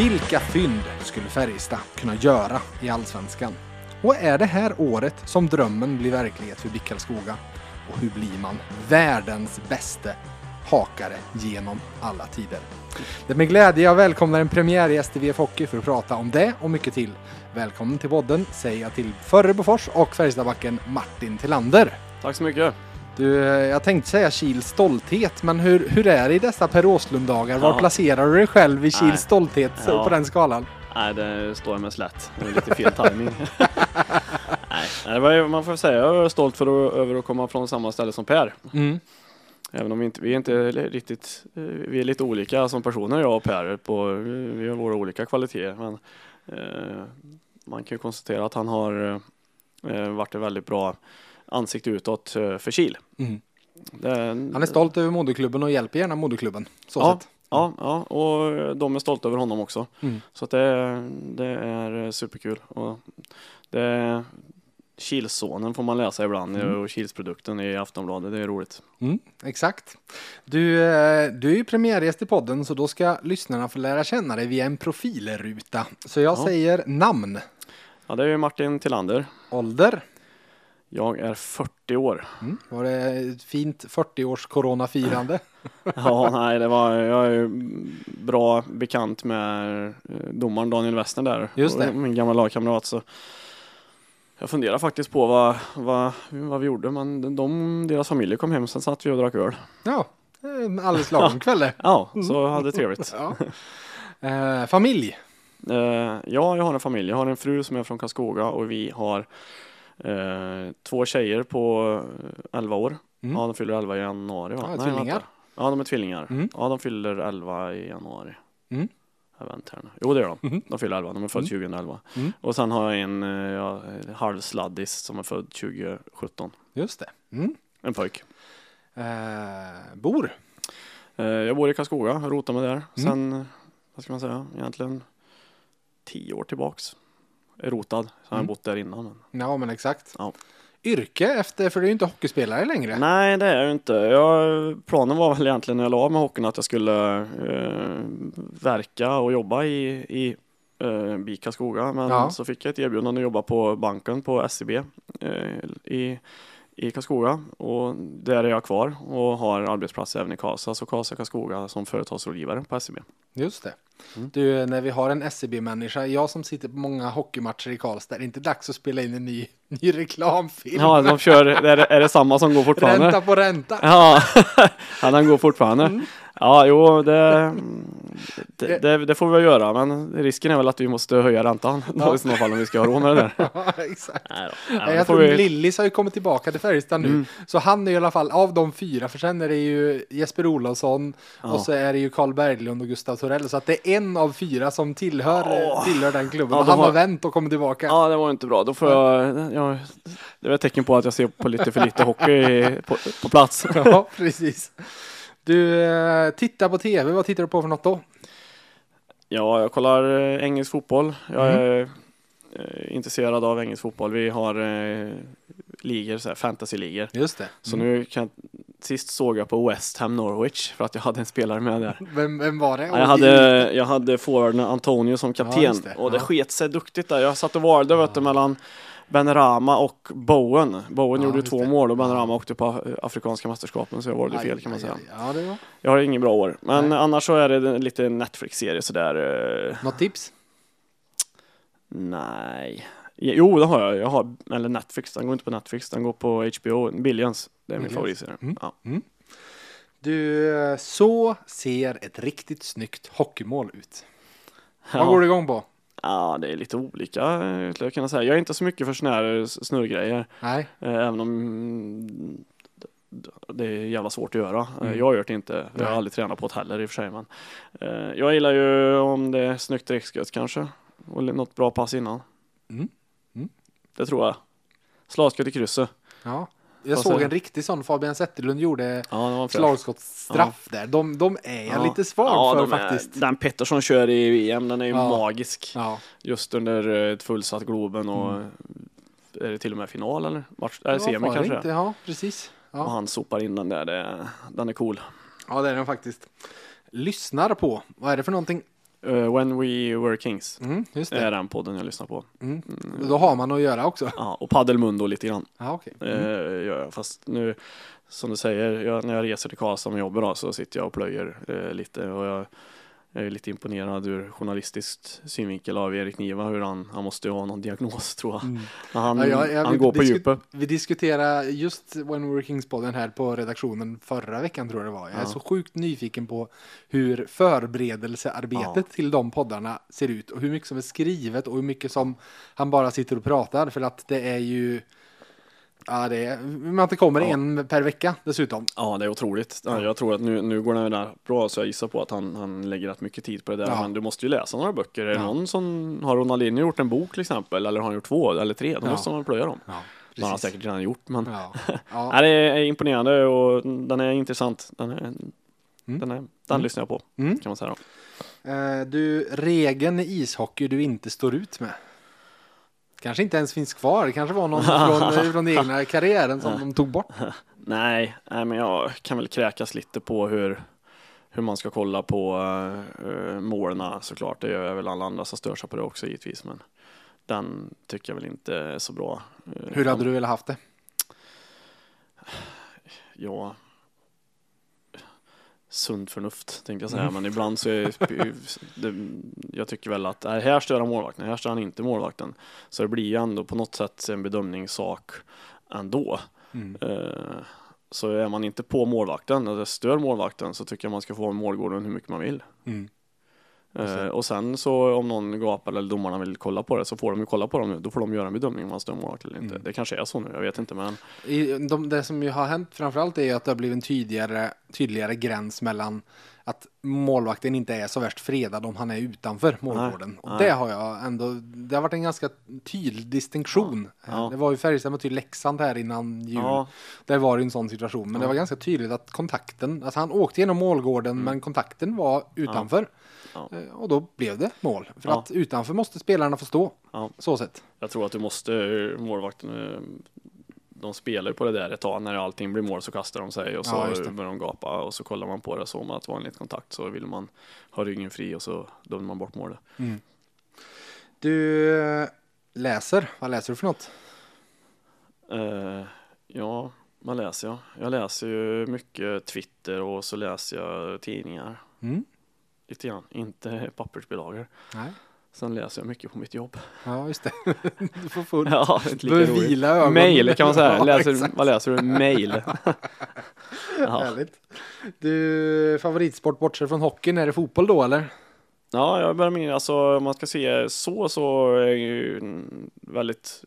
Vilka fynd skulle Färjestad kunna göra i Allsvenskan? Och är det här året som drömmen blir verklighet för BIK Karlskoga? Och hur blir man världens bästa hakare genom alla tider? Det är med glädje jag välkomnar en premiärgäst i VF Hockey för att prata om det och mycket till. Välkommen till podden säger jag till förre Bofors och Färjestadbacken Martin Tillander. Tack så mycket. Du, jag tänkte säga Kils stolthet, men hur, hur är det i dessa Per Åslund-dagar? Var Ja. placerar du dig själv i Kils stolthet Ja. på den skalan? Nej, det står jag med slätt. Det är lite fel timing. Nej, det var, man får säga jag är stolt för att, över att komma från samma ställe som Per. Mm. Även om vi inte, vi är inte riktigt, vi är lite olika som personer jag och Per. På, vi har våra olika kvaliteter. Men eh, man kan ju konstatera att han har eh, varit ett väldigt bra ansikte utåt eh, för Kil. Mm. Det, Han är stolt över moderklubben och hjälper gärna moderklubben. Så Ja. sett. Ja, ja, och de är stolta över honom också. Mm. Så att det, det är superkul. Och det, Kilssonen får man läsa ibland Mm. och Kilsprodukten i Aftonbladet. Det är roligt. Mm, exakt. Du, eh, du är ju premiärgäst i podden så då ska lyssnarna få lära känna dig via en profilruta. Så jag Ja. säger namn, Ja, det är Martin Tillander. ålder. Jag är 40 år. Mm. Var det ett fint 40-års coronafirande? Ja, nej, det var, jag är ju bra bekant med eh, domaren Daniel Westner där. Just det. Min gamla lagkamrat. Så jag funderar faktiskt på vad, vad, vad vi gjorde. Men de, deras familjer kom hem, sen satt vi och drack öl. Ja, en alldeles lagom kväll. Ja, så hade det trevligt. Ja. Eh, familj. Eh, ja, jag har en familj. Jag har en fru som är från Karlskoga och vi har eh, två tjejer på eh, 11 år. Mm. Ja, de fyller 11 i januari va? Ja, Nej, tvillingar. vänta. Ja, de är tvillingar. Mm. Ja, de fyller 11 i januari. Mm. Jag väntar här nu. Jo, det gör de. Mhm. De fyller 11. De är födda Mm. 2011. Mm. Och sen har jag en eh, ja, halvsladdis som är född 2017. Just det. Mm. En pojk. Eh, bor. Eh, jag bor i Karlskoga, rotar mig där. Mm. Sen, eh, vad ska man säga, egentligen 10 år tillbaks. Rotad. Så har Mm. bott där innan. Men... Ja, men exakt. Ja. Yrke efter, för du är ju inte hockeyspelare längre. Nej, det är jag inte. Jag, planen var väl egentligen när jag la av med hockeyn att jag skulle eh, verka och jobba i, i eh, BIK Karlskoga. Men Ja. så fick jag ett erbjudande att jobba på banken på SEB eh, i, i Karlskoga. Och där är jag kvar och har arbetsplats även i Karlstad. Så Karlstad Karlskoga som företagsrådgivare på SEB. Just det. Mm. Du, när vi har en SCB-människa, jag som sitter på många hockeymatcher i Karlstad, är det inte dags att spela in en ny, ny reklamfilm? Ja, de kör, är det, är det samma som går fortfarande? Ränta på ränta. Ja, ja den går fortfarande. Ja, jo, det, det, det, det får vi väl göra, men risken är väl att vi måste höja räntan då Ja. i så fall om vi ska ha råd med det där. Ja, exakt. Nej. Nej, jag tror vi, Lillis har ju kommit tillbaka till Färjestad nu. Mm. Så han är i alla fall av de fyra, för sen är det ju Jesper Olofsson Ja. och så är det ju Karl Berglund och Gustav Torell. Så att det är en av fyra som tillhör, Åh. tillhör den klubben. Ja, de han har har- vänt och kommit tillbaka. ja, det var inte bra. Då får jag, jag det är ett tecken på att jag ser på lite för lite hockey på, på plats. Ja, precis. Du, eh, tittar på tv, vad tittar du på för något då? Ja, jag kollar eh, engelsk fotboll. Jag Mm. är eh, intresserad av engelsk fotboll. Vi har ligor, så här, fantasy-ligor. Just det. Så nu kan jag, sist såg jag på West Ham Norwich för att jag hade en spelare med där. Vem, vem var det? Ja, jag, hade, jag hade forwarden Antonio som kapten just det. och det Ja. sket sig duktigt där. Jag satt och valde vet du, mellan Benrahma och Bowen. Bowen Ja, gjorde två det. mål och Benrahma åkte på eh, Afrikanska mästerskapen så jag valde Aj, fel kan man aj, säga. aj. Ja, det var. Jag har ingen bra år. Men Nej. annars så är det lite Netflix-serie sådär. eh, Något tips? nej. Jo, det har jag. jag har, eller Netflix. Den går inte på Netflix. Den går på HBO. Billions. Det är min favoritserie. Mm. Ja. Du, eh, så ser ett riktigt snyggt hockeymål ut. Vad Ja. går du igång på? Ja, det är lite olika. eh, skulle Jag, kunna säga. jag är inte så mycket för såna här snurrgrejer. Nej. Eh, Även om det är jävla svårt att göra. Eh, Mm. Jag har gjort det inte. Jag har aldrig tränat på det heller i och för sig. Men, jag gillar ju om det är snyggt direktskott kanske. Och något bra pass innan. Mm. Mm. Det tror jag. Slagskott i krysset. Ja. Jag Vad såg en riktig sån. Fabian Zetterlund gjorde Ja, slagskottsstraff där. De, de är jag Ja. lite svag ja, för de är- faktiskt. Den Pettersson kör i VM, den är ju Ja. magisk. Ja. Just under eh, ett fullsatt Globen och Mm. är det till och med final eller? Match, är det Ja, semi kanske? inte? Ja, precis. Och Ja. han sopar in den där, det, den är cool. ja, det är den faktiskt. Lyssnar på. Vad är det för någonting? Eh, When We Were Kings Mm, just är det. den podden jag lyssnar på. Mm. Då har man att göra också. Ja, och Paddelmundo lite grann. Ja, okej. Eh, Mm. jag. Fast nu, som du säger, jag, när jag reser till Karlstad med jobbet då, så sitter jag och plöjer eh, lite och jag, jag är lite imponerad ur journalistiskt synvinkel av Erik Niva, hur han, han måste ju ha någon diagnos tror jag. Mm. Han, Ja, jag- jag- han går på djupet. Vi diskuterade just When We Were Kings-podden här på redaktionen förra veckan tror jag det var. Jag är Ja. så sjukt nyfiken på hur förberedelsearbetet Ja. till de poddarna ser ut och hur mycket som är skrivet och hur mycket som han bara sitter och pratar för att det är ju Ja, det är, men att det kommer en per vecka dessutom. Ja, det är otroligt. Ja, Jag tror att nu, nu går den där bra, så jag gissar på att han, han lägger rätt mycket tid på det där. Ja. Men du måste ju läsa några böcker. Är det någon som, har Ronaldinho gjort en bok till exempel? Eller har han gjort två eller tre? Då måste man plöja dem. Ja, Det har han säkert redan gjort, men Ja. Det är imponerande och den är intressant. Den, är, den, är, den Mm. lyssnar jag på, Mm. kan man säga. Då. Eh, Du, regeln i ishockey du inte står ut med. Kanske inte ens finns kvar. Det kanske var någon från, från den egna karriären som de tog bort. Nej, nej, men jag kan väl kräkas lite på hur, hur man ska kolla på uh, målen såklart. Det gör väl alla andra som stör sig på det också givetvis. Men den tycker jag väl inte är så bra. Eh, Hur hade du velat haft det? Ja, sunt förnuft tänkte jag säga, Mm. men ibland så är det, jag tycker väl att här stör han målvakten, här stör han inte målvakten. Så det blir ju ändå på något sätt en bedömningssak ändå. Mm. Eh, Så är man inte på målvakten det stör målvakten så tycker jag man ska få målgården hur mycket man vill. Mm. Eh, Och sen så om någon gapar eller domarna vill kolla på det så får de ju kolla på dem nu. Då får de göra en bedömning om man stör målvakten eller inte. Mm. Det kanske är så nu, jag vet inte men I, de, det som ju har hänt framförallt är ju att det har blivit en tydligare, tydligare gräns mellan att målvakten inte är så värst fredad om han är utanför målgården. och nej. det har jag ändå, det har varit en ganska tydlig distinktion. Ja. Det var ju Färjestad mot Leksand här innan jul. ja, Där var det en sån situation. Men det Ja. var ganska tydligt att kontakten, alltså han åkte genom målgården men kontakten var utanför. Mm. Ja. Eh, Och då blev det mål. För Ja. att utanför måste spelarna få stå. Ja. Så sett. jag tror att du måste, eh, målvakten, eh, de spelar på det där ett tag när allting blir mål så kastar de sig och så Ja, börjar de gapa och så kollar man på det om att liten kontakt så vill man ha ryggen fri och så dömer man bort målet. Du eh, läser, vad läser du för något? Eh, ja, vad läser jag? Jag läser ju mycket Twitter och så läser jag tidningar. Mm. Lite grann, inte pappersbilagor. Nej. Sen läser jag mycket på mitt jobb. Ja, just det. Du får fullt. Ja, inte lika roligt. vila ögonen. Mail kan man säga. Ja, läser, exakt. vad läser du? Mail. ja. Härligt. Du, favoritsport bortsett från hockeyn, är det fotboll då eller? ja, jag börjar med, alltså om man ska se så så är jag ju väldigt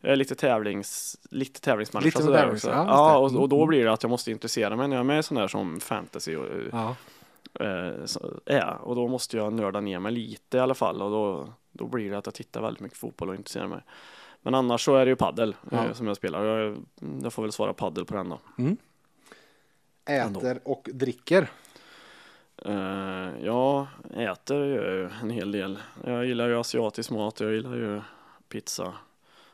jag är lite tävlings, lite tävlingsmänniska Lite sådär tävlings- också. ja, Ja, och, och då Mm. blir det att jag måste intressera mig när jag är med i sån där som fantasy och, Ja. Eh, är. Och då måste jag nörda ner mig lite i alla fall och då, då blir det att jag tittar väldigt mycket fotboll och intresserar mig. Men annars så är det ju paddel Ja. eh, som jag spelar. Jag, jag får väl svara paddel på den då. Äter och dricker. Eh, jag äter ju en hel del. Jag gillar ju asiatisk mat, jag gillar ju pizza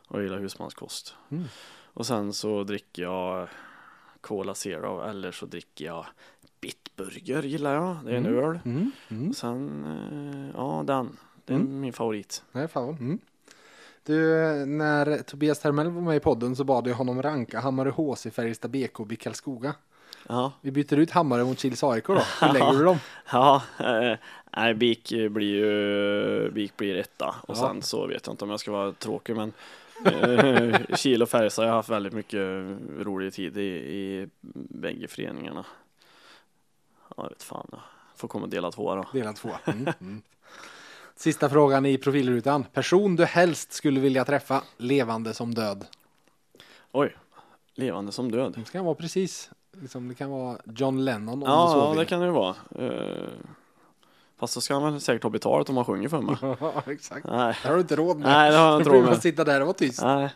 och jag gillar husmanskost. Mm. Och sen så dricker jag Cola Zero eller så dricker jag Bitburger gillar jag. Det är en Mm. öl. Mm. Mm. Och sen, eh, ja den. Det är Mm. min favorit. Nej, fan. Mm. Du, när Tobias Termell var med i podden så bad jag honom ranka Hammarö HC, Färjestad BK och Karlskoga. Ja, Vi byter ut Hammarö mot Kils AIK då. Hur lägger du dem? ja eh, nej, Bik blir ju Bik blir etta och Ja. sen så vet jag inte om jag ska vara tråkig men eh, Kil och Färjestad har haft väldigt mycket rolig tid i, i bägge föreningarna. Ja, vet fan. Jag får komma och dela två då. Delad två. Mm. Mm. Sista frågan i profilrutan. Person du helst skulle vilja träffa, levande som död. Oj, levande som död. Det kan vara precis, liksom, det kan vara John Lennon om du Ja, så ja vill. det kan det ju vara. Eh, fast så ska han väl säkert ha betalt om han sjunger för mig. Ja, exakt. Nej, Det har du inte råd med. Nej, det har jag inte Då råd med. sitta där och vara tyst. Nej,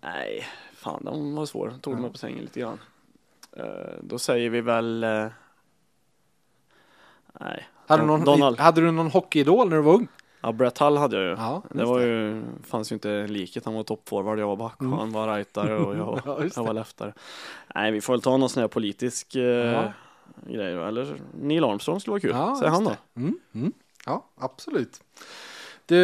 nej, fan de var svår. Tog Ja. mig på sängen lite grann. Eh, då säger vi väl... eh, nej. Hade, du någon, Donald. hade du någon hockeyidol när du var ung? Ja, Brett Hull hade jag ju. Ja, det var ju, fanns ju inte likhet. Han var toppforward, jag var back Mm. han var rightare och jag, Ja, jag det. var leftare. Nej, vi får väl ta någon sån här politisk eh, Ja. grej. Eller Neil Armstrong skulle vara kul. Ja, Säg han då. det. Mm, mm. Ja, absolut. Du,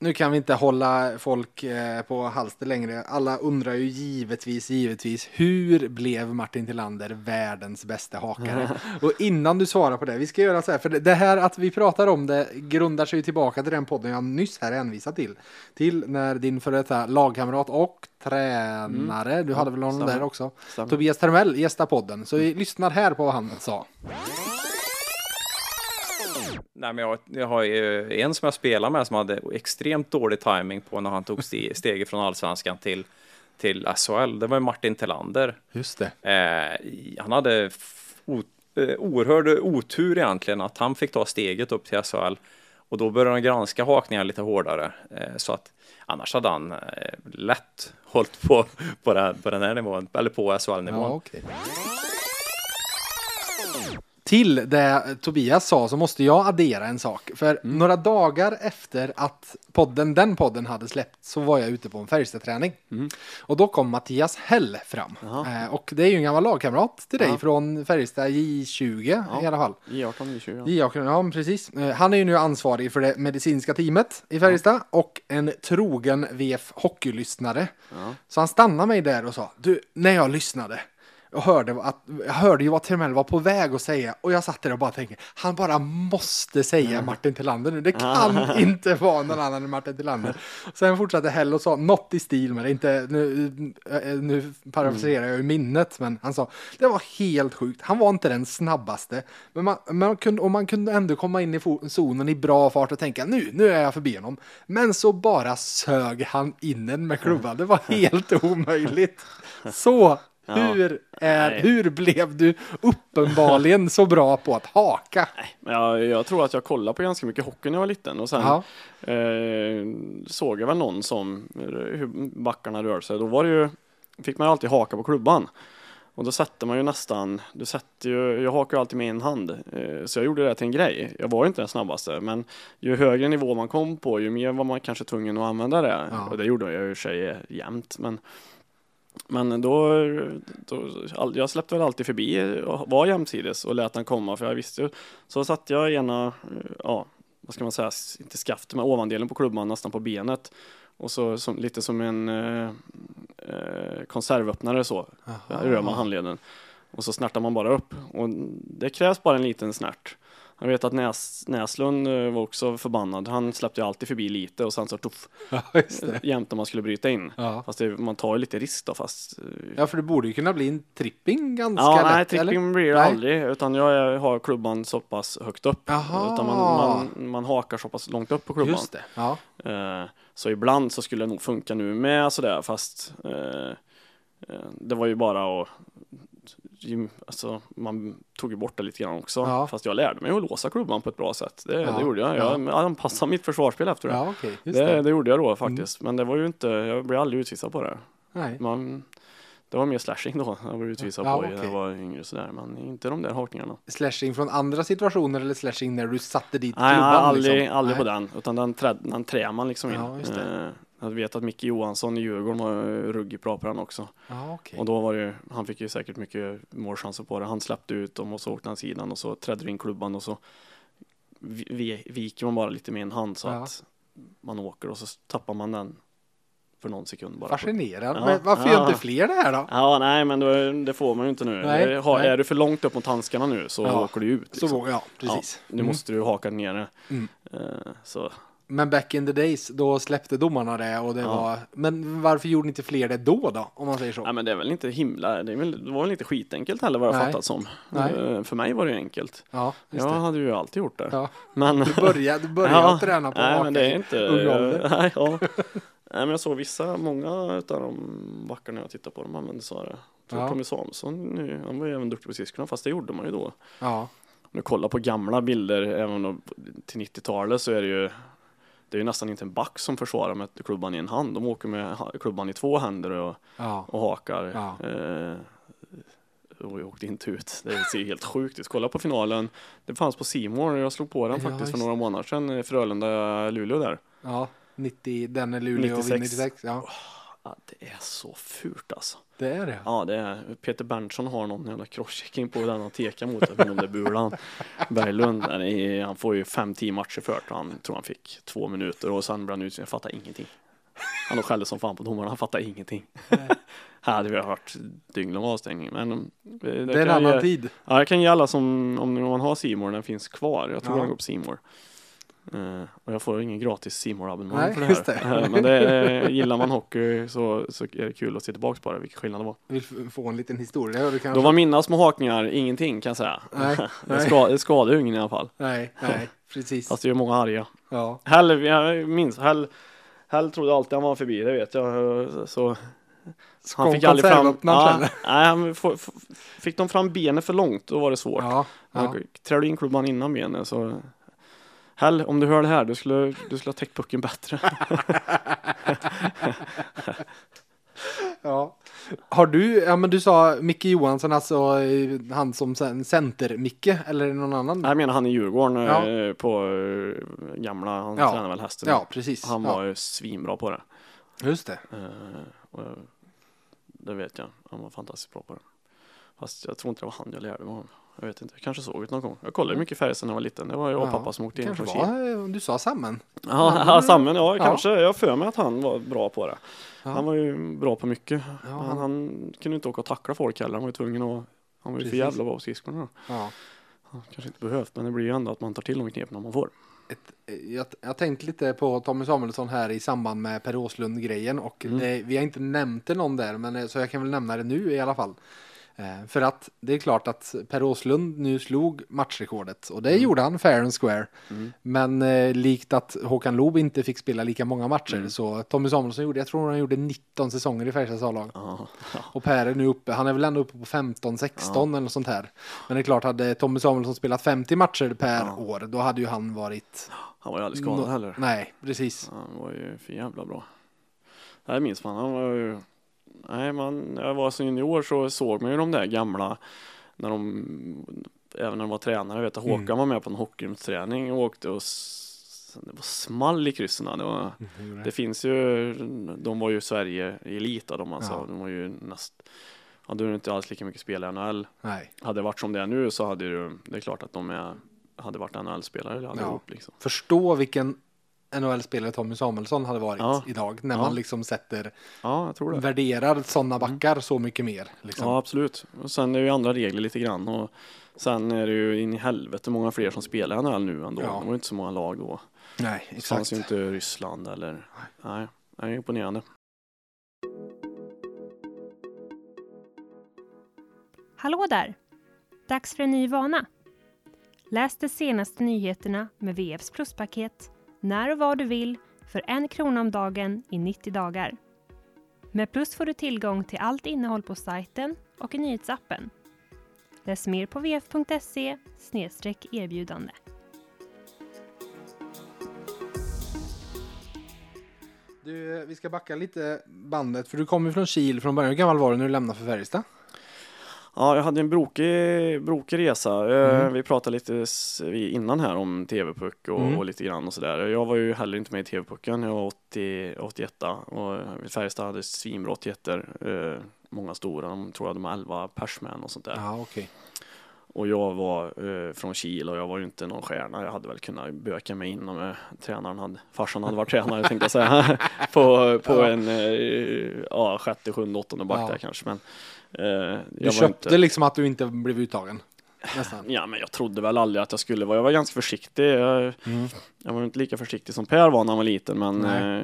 nu kan vi inte hålla folk eh, på halster längre. Alla undrar ju givetvis, givetvis, hur blev Martin Tillander världens bästa hakare? Och innan du svarar på det, vi ska göra så här, för det- här att vi pratar om det grundar sig ju tillbaka till den podden jag nyss här hänvisat till. Till när din före detta lagkamrat och tränare, du hade väl honom stämmer. där också, Stämmer. Tobias Termell gästade podden. Så vi lyssnar här på vad han sa. Nej, men jag, jag har ju en som jag spelar med som hade extremt dålig timing på när han tog ste- steget från allsvenskan till, till SHL. Det var Martin Tillander. Just det. Eh, han hade o, eh, oerhörd otur egentligen att han fick ta steget upp till SHL. Och då började han granska hakningar lite hårdare. Eh, så att annars hade han eh, lätt hållit på, på, det, på den här nivån, eller på SHL-nivån. Ja, okej. Till det Tobias sa så måste jag addera en sak. För några dagar efter att podden, den podden hade släppt så var jag ute på en Färjestad-träning. Och då kom Mattias Hell fram. Eh, och det är ju en gammal lagkamrat till dig Ja. från Färjestad J20 i alla fall. J18, J20. Ja, ja men precis. Eh, Han är ju nu ansvarig för det medicinska teamet i Färjestad och en trogen VF hockeylyssnare. Ja. Så han stannade mig där och sa, du, när jag lyssnade och hörde att, jag hörde ju vad Timell var på väg att säga och jag satt där och bara tänkte, han bara måste säga Martin Tillander nu, det kan inte vara någon annan än Martin Tillander. Sen fortsatte Hell och sa något i stil med det, inte, nu, eh, nu parafraserar jag ju minnet, men han sa, det var helt sjukt, han var inte den snabbaste, men man, man kunde, och man kunde ändå komma in i zonen i bra fart och tänka, nu, nu är jag förbi honom. Men så bara sög han in en med klubban, det var helt omöjligt. Så Ja. hur, är, Nej. hur blev du uppenbarligen så bra på att haka? Men jag, jag tror att jag kollade på ganska mycket hockey när jag var liten och sen Ja. eh, såg jag väl någon som hur backarna rör sig. Då var det ju, fick man ju alltid haka på klubban. Och då sätter man ju nästan, du sätter ju, jag hakar ju alltid med en hand. Eh, så jag gjorde det till en grej. Jag var ju inte den snabbaste, men ju högre nivå man kom på, ju mer var man kanske tvungen att använda det. Ja. Och det gjorde jag ju i och för sig jämt. Men, men då, då, jag släppte väl alltid förbi och var jämsides och lät den komma för jag visste ju. Så satte jag ena, ja, vad ska man säga, inte skaftet men ovandelen på klubban nästan på benet. Och så som, lite som en eh, eh, konservöppnare så, rör man handleden. Och så snärtar man bara upp. Och det krävs bara en liten snärt. Jag vet att Näs, Näslund eh, var också förbannad. Han släppte ju alltid förbi lite och sen så tuff, Ja, det. jämt om man skulle bryta in. Ja. Fast det, man tar ju lite risk då fast eh, ja, för det borde ju kunna bli en tripping ganska Ja, lätt, nej, tripping eller? blir det Nej. aldrig, utan jag har klubban så pass högt upp. Jaha. Utan man, man, man hakar så pass långt upp på klubban. Just det. Ja. Eh, så ibland så skulle det nog funka nu med sådär, fast eh, eh, det var ju bara att Alltså, man tog ju bort det lite grann också. Ja. Fast jag lärde mig att låsa klubban på ett bra sätt. Det, Ja, det gjorde jag. Jag anpassade mitt försvarsspel efter det. Just det, det. gjorde jag då faktiskt. Men det var ju inte, jag blev aldrig utvisad på det. Nej. Man, det var mer slashing då jag blev utvisad Ja, på när okej. jag var yngre sådär. Men inte de där hakningarna. Slashing från andra situationer eller slashing när du satte dit Nej, klubban? aldrig, liksom? aldrig Nej. på den. Utan den, trä, den trär man liksom in. Ja. Eh, Jag vet att Micke Johansson i Djurgården var ruggigt bra på den också. Ja, okej. Och då var det ju, han fick ju säkert mycket målchanser på det. Han släppte ut dem och så åkte han sidan och så trädde in klubban och så vi, vi, viker man bara lite med en hand så Ja. att man åker och så tappar man den för någon sekund bara. Fascinerande. Ja, Men varför ja. gör inte fler det här då? Ja, nej, men då, det får man ju inte nu. Nej, Det har, nej. Är du för långt upp mot handskarna nu så Ja. åker du ut. Så, Liksom. ja, precis. Ja, nu Mm. måste du haka nere. Mm. Eh, så Men back in the days, då släppte domarna det och det Ja. var... Men varför gjorde inte fler det då då? Om man säger så. Nej men det är väl inte himla, det, är väl, det var väl inte skitenkelt heller vad jag Nej. fattat som. Nej. Eh, För mig var det enkelt. Ja, Jag det. hade ju alltid gjort det. Ja. Men, Du började, du började Ja, träna på nej men det är inte, ålder. nej, ja. nej men jag såg vissa, många utav de backarna jag tittade på, de använde så här. Jag tror Ja. Tommy Samuelsson, han var ju även duktig på skridskorna, fast det gjorde man ju då. Ja, Om du kollar på gamla bilder, även om- till 90-talet så är det ju det är ju nästan inte en back som försvarar med klubban i en hand. De åker med klubban i två händer och, ja. och hakar. Ja. Eh, och jag åkte inte ut. Det ser helt sjukt ut. Kolla på finalen. Det fanns på Simor. Jag slog på den Ja, faktiskt för några månader sedan. Frölunda-Luleå där. ja. 90, den är Luleå 96. och 96. Ja. Ja, det är så fult alltså. Det är det. Ja, det är Peter Berntsson har någon jävla crosschecking på den han tekar mot bulan. Berglund, han får ju 5-10 matcher för det. Han tror han fick två minuter och sen brann ut. Jag fattar ingenting. Han och skällde som fan på domarna. Han fattar ingenting. Här hade vi hört dygn avstängning. Men eh, det, Det är en annan ge- tid. Ja, jag kan ge alla som, om man har Simor den finns kvar. Jag tror Ja. den går på Simor. Uh, och jag får ingen gratis simor abonnemang för det här. det. Eh, men det gillar man hockey så, så är det kul att se tillbaka på det, vilken skillnad det var. Vill f- få en liten historia. Du kanske... Då var mina små hakningar ingenting kan jag säga. Nej, det, ska, det skadade ju ingen i alla fall. Nej, nej, precis. Fast det är många arga. Ja. Hell, jag minns, Hell, Hell trodde alltid han var förbi, det vet jag. Så han fick aldrig fram... Ja, nej, han fick de fram benet för långt, då var det svårt. Ja, ja. Ja. Trädde in klubban innan benet så Hell, om du hör det här, du skulle, du skulle ha täckt pucken bättre. ja. Har du, ja men du sa Micke Johansson, alltså eh, han som center-Micke, eller någon annan? Jag menar han i Djurgården Ja. eh, på eh, gamla, han Ja. tränar väl hästen. Ja, precis. Han ja. var ju svinbra på det. Just det. Jag- det vet jag, han var fantastiskt bra på det. Fast jag tror inte det var han jag lärde mig av. Jag vet inte, jag kanske såg det någon gång. Jag kollade mycket Färjestad när jag var liten. Det var jag och Ja, pappa som åkte in från Kil. eh, du sa samman. Ja, Ja, Sammen, ja, ja. kanske. Jag för mig att han var bra på det. Ja. Han var ju bra på mycket. Han, han- han kunde inte åka och tackla folk heller. Han var ju tvungen att han var ju för jävla bra på skridskorna. Ja. Han kanske inte behövt, men det blir ju ändå att man tar till de knepen man får. Ett, jag, jag tänkte lite på Tommy Samuelsson här i samband med Per Åslund-grejen och Mm. det, vi har inte nämnt det någon där, men eh, så jag kan väl nämna det nu i alla fall. Eh, för att det är klart att Per Åslund nu slog matchrekordet och det Mm. gjorde han fair and square. Mm. Men eh, likt att Håkan Loob inte fick spela lika många matcher Mm. så Tommy Samuelsson gjorde, jag tror han gjorde 19 säsonger i Färjestads A-lag. Ja. Och Per är nu uppe, han är väl ändå uppe på 15-16 eller något sånt här. Men det är klart, hade Tommy Samuelsson spelat 50 matcher per Ja. år, då hade ju han varit... Han var ju aldrig skadad Nå- heller. Nej, precis. Han var ju för jävla bra. Det minns man. Han var ju... Nej, man, jag var som junior så såg man ju de där gamla när de även när de var tränare. Jag vet att Mm. Håkan var med på en hockeyrumsträning och åkte och det var small i kryssen. Det, var, det finns ju, de var ju Sverige i elit då, de alltså. Ja. De var ju näst, hade ju inte alls lika mycket spel i NHL. Nej. Hade det varit som det är nu så hade ju, det är klart att de är, hade varit NHL-spelare allihop liksom. Förstå vilken NHL-spelare Tommy Samuelsson hade varit Ja. idag. När Ja. man liksom sätter, Ja, jag tror det. värderar sådana backar så mycket mer. Liksom. Ja, absolut. Och sen är det ju andra regler lite grann. Och sen är det ju in i helvete många fler som spelar NHL nu ändå. Ja. Det var ju inte så många lag då. Nej, Det exakt. fanns ju inte Ryssland eller... Nej, det är imponerande. Hallå där! Dags för en ny vana. Läs de senaste nyheterna med VFs pluspaket när och var du vill för en krona om dagen i 90 dagar. Med Plus får du tillgång till allt innehåll på sajten och i nyhetsappen. Läs mer på vf.se erbjudande. Du, vi ska backa lite bandet, för du kommer från Kil från början. Hur gammal var du när du lämnade för Färjestad? Ja, jag hade en brokig, brokig resa. Eh, Mm. Vi pratade lite innan här om TV-puck och, Mm. och lite grann och sådär. Jag var ju heller inte med i TV-pucken. Jag var 80, 81 och Färjestad hade svinbra 81 eh, Många stora, de tror jag de har 11 persmän och sånt där. Ja, okej. Och jag var eh, från Kil och jag var ju inte någon stjärna. Jag hade väl kunnat böka mig in om eh, tränaren hade, farsan hade varit tränare tänkte jag säga. på på Ja. en eh, ja, sjätte, sjunde, åttonde back Ja. där kanske. Men, Du jag var köpte inte, liksom att du inte blev uttagen? Nästan. Ja, men jag trodde väl aldrig att jag skulle vara. Jag var ganska försiktig. Jag, Mm. jag var inte lika försiktig som Per var när han var liten, men eh,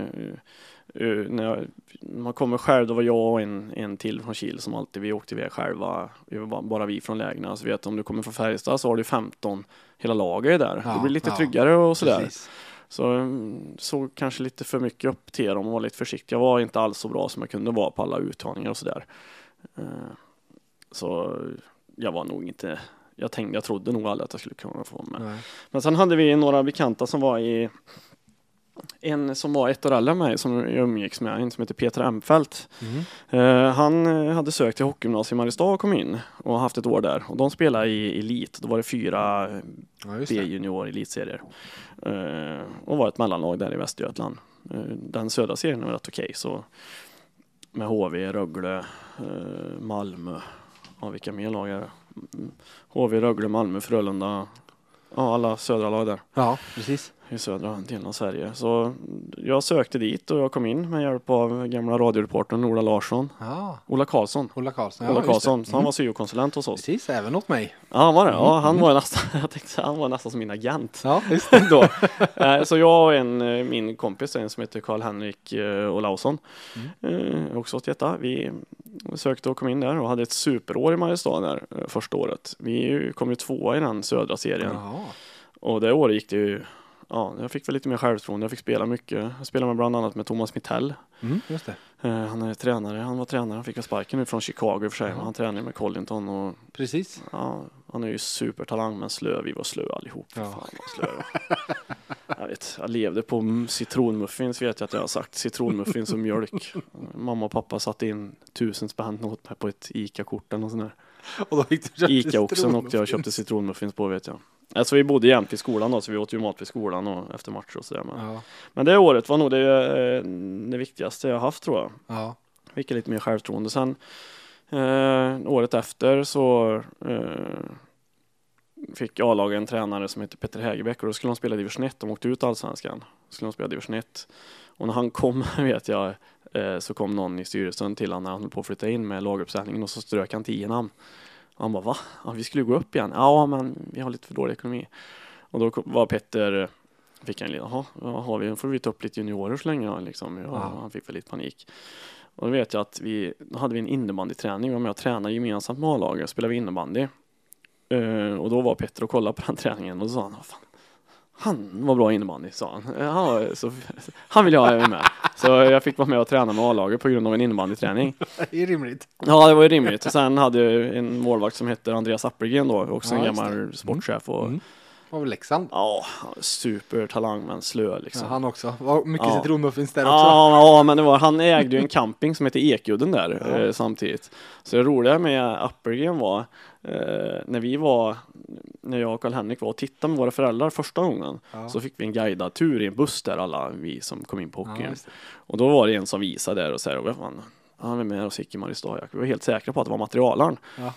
eh, när, jag, när man kommer själv, då var jag och en, en till från Kil som alltid, vi åkte iväg själva, vi var bara, vi från lägren. Så vet om du kommer från Färjestad så har du 15, hela laget är där. Ja, det blir lite ja. tryggare och sådär. Precis. Så mm, såg kanske lite för mycket upp till dem och var lite försiktig. Jag var inte alls så bra som jag kunde vara på alla uttagningar och sådär. Eh, Så jag var nog inte, jag tänkte, jag trodde nog aldrig att jag skulle kunna få med. Nej. Men sen hade vi några bekanta som var i en som var ett år äldre än mig som jag umgicks med, en som heter Peter Emfelt. Mm. Eh, han hade sökt till hockeygymnasiet i Mariestad och kom in och haft ett år där. Och de spelade i elit. Då var det fyra Ja. B-junior elitserier. Eh, och var ett mellanlag där i Västergötland. Eh, den södra serien var rätt okej så med HV, Rögle, eh, Malmö. Ja, vilka mer lag är det? Mm. HV, Rögle, Malmö, Frölunda. Ja, alla södra lag där Ja, precis i södra delen av Sverige. Så jag sökte dit och jag kom in med hjälp av gamla radioreportern Ola Larsson. Ja, Ola Karlsson. Ola Karlsson. Ja, Ola. Karlsson. Så han Mm. var syokonsulent hos oss. Precis, även åt mig. Ja, han var det. Ja, Mm, han mm. var nästan, jag tänkte han var nästan som min agent. Ja, just det. då. Eh, Så jag och en, eh, min kompis, en som heter Karl-Henrik eh, Olausson, eh, också 81, vi sökte och kom in där och hade ett superår i Mariestad där första året. Vi kom ju tvåa i den södra serien Ja, och det året gick det ju Ja, jag fick väl lite mer självförtroende. Jag fick spela mycket. Jag spelade med bland annat med Thomas Mittell. mm, just det. Eh, Han är tränare. Han var tränare. Han fick väl sparken nu från Chicago i och för sig. Men han tränar ju med Collington och Precis. Ja, han är ju supertalang men slö. Vi var slö allihop. Ja. fan vad slö jag vet, jag levde på citronmuffins vet jag att jag har sagt. Citronmuffins och mjölk. Mamma och pappa satte in tusen spänn åt mig på ett ICA-kort eller något sånt där. Och då fick du köpa ICA också citronmuffins. åkte jag och köpte citronmuffins på vet jag. Alltså vi bodde jämt i skolan då så vi åt ju mat vid skolan och efter matcher och sådär. Men, Ja, men det året var nog det, eh, det viktigaste jag haft tror jag. ja. Fick lite mer självförtroende. Sen eh, året efter så eh, fick A-laget en tränare som heter Peter Hägerbäck och då skulle de spela division 1. De åkte ut allsvenskan. Då skulle de spela division 1. Och när han kom vet jag eh, så kom någon i styrelsen till honom när han höll på att flytta in med laguppsättningen och så strök han tio namn. Han bara va? Ja, vi skulle gå upp igen. Ja men vi har lite för dålig ekonomi. Och då var Petter Fick han lite, jaha, vad har vi, får vi ta upp lite juniorer så länge liksom. ja, Ja. Han fick väl lite panik. Och då vet jag att vi, då hade vi en innebandyträning, och tränade gemensamt med A-laget, spelade vi innebandy. Eh, och då var Petter och kollade på den träningen och då sa han, "Vad fan, han var bra innebandy, sa han. Eh, Han, så, han vill jag ha med. Så jag fick vara med och träna med A-laget på grund av en innebandyträning. Det är rimligt. Ja, det var ju rimligt. Och sen hade jag en målvakt som hette Andreas Appelgren då, också en Ja, just gammal sportchef och Mm. Var väl Leksand? ja, supertalang men slö liksom. Ja, han också. Var mycket Ja. citronmuffins där också. Ja, ja, men det var, han ägde ju en camping som heter Ekudden där Ja. eh, samtidigt. Så det roliga med Appelgren var eh, när vi var, när jag och Karl-Henrik var och tittade med våra föräldrar första gången Ja. så fick vi en guidad tur i en buss där alla vi som kom in på Ja, hockeyn. det. och då var det en som visade där och så här, och vad fan, han var med och gick i Mariestad. Vi var helt säkra på att det var materialaren. Ja.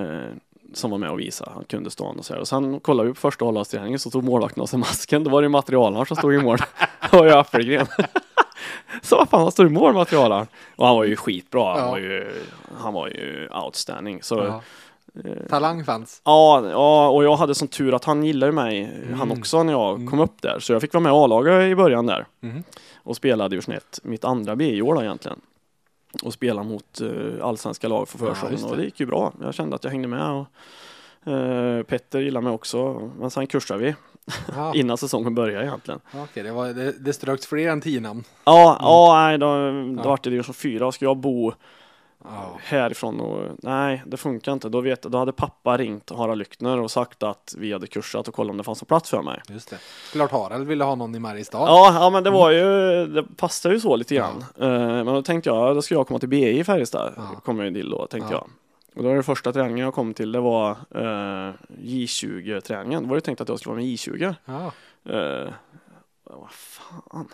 Eh, som var med och visade, han kunde stan och så här. Och sen kollade vi på första hållhavsträningen så tog målvakten av sig masken, då var det ju materialaren som stod i mål. Det var ju Appelgren. Så vad fan, han står i mål materialaren. Och han var ju skitbra, han Ja. var ju, han var ju outstanding. Så, Ja. Talang fanns. Ja, ja, och jag hade sån tur att han gillade mig, han Mm. också, när jag Mm. kom upp där. Så jag fick vara med i A-laget i början där Mhm. och spela division 1, mitt andra B-år då egentligen. Och spela mot uh, allsvenska lag för Ja, försäsongen just det. och det gick ju bra. Jag kände att jag hängde med och eh, Petter gillade mig också. Men sen kursade vi Ja. innan säsongen började egentligen. Okej, det, var, det, det ströks fler än tio namn. Ja, ja, nej, då, då Ja. vart det division 4. Ska jag bo Ja. härifrån och nej, det funkar inte. Då, vet, då hade pappa ringt Harald Lyckner och sagt att vi hade kursat och kollat om det fanns en plats för mig. Just det. Klart Harald ville ha någon i Mariestad. Ja, ja men det var ju, det passade ju så lite grann. Eh, men då tänkte jag, då ska jag komma till BI i Färjestad. Ja. Kommer jag till då, tänkte Ja. jag. Och då var det första träningen jag kom till, det var eh, J20-träningen. Då var det tänkt att jag skulle vara med i J20. Ja. Uh, vad fan.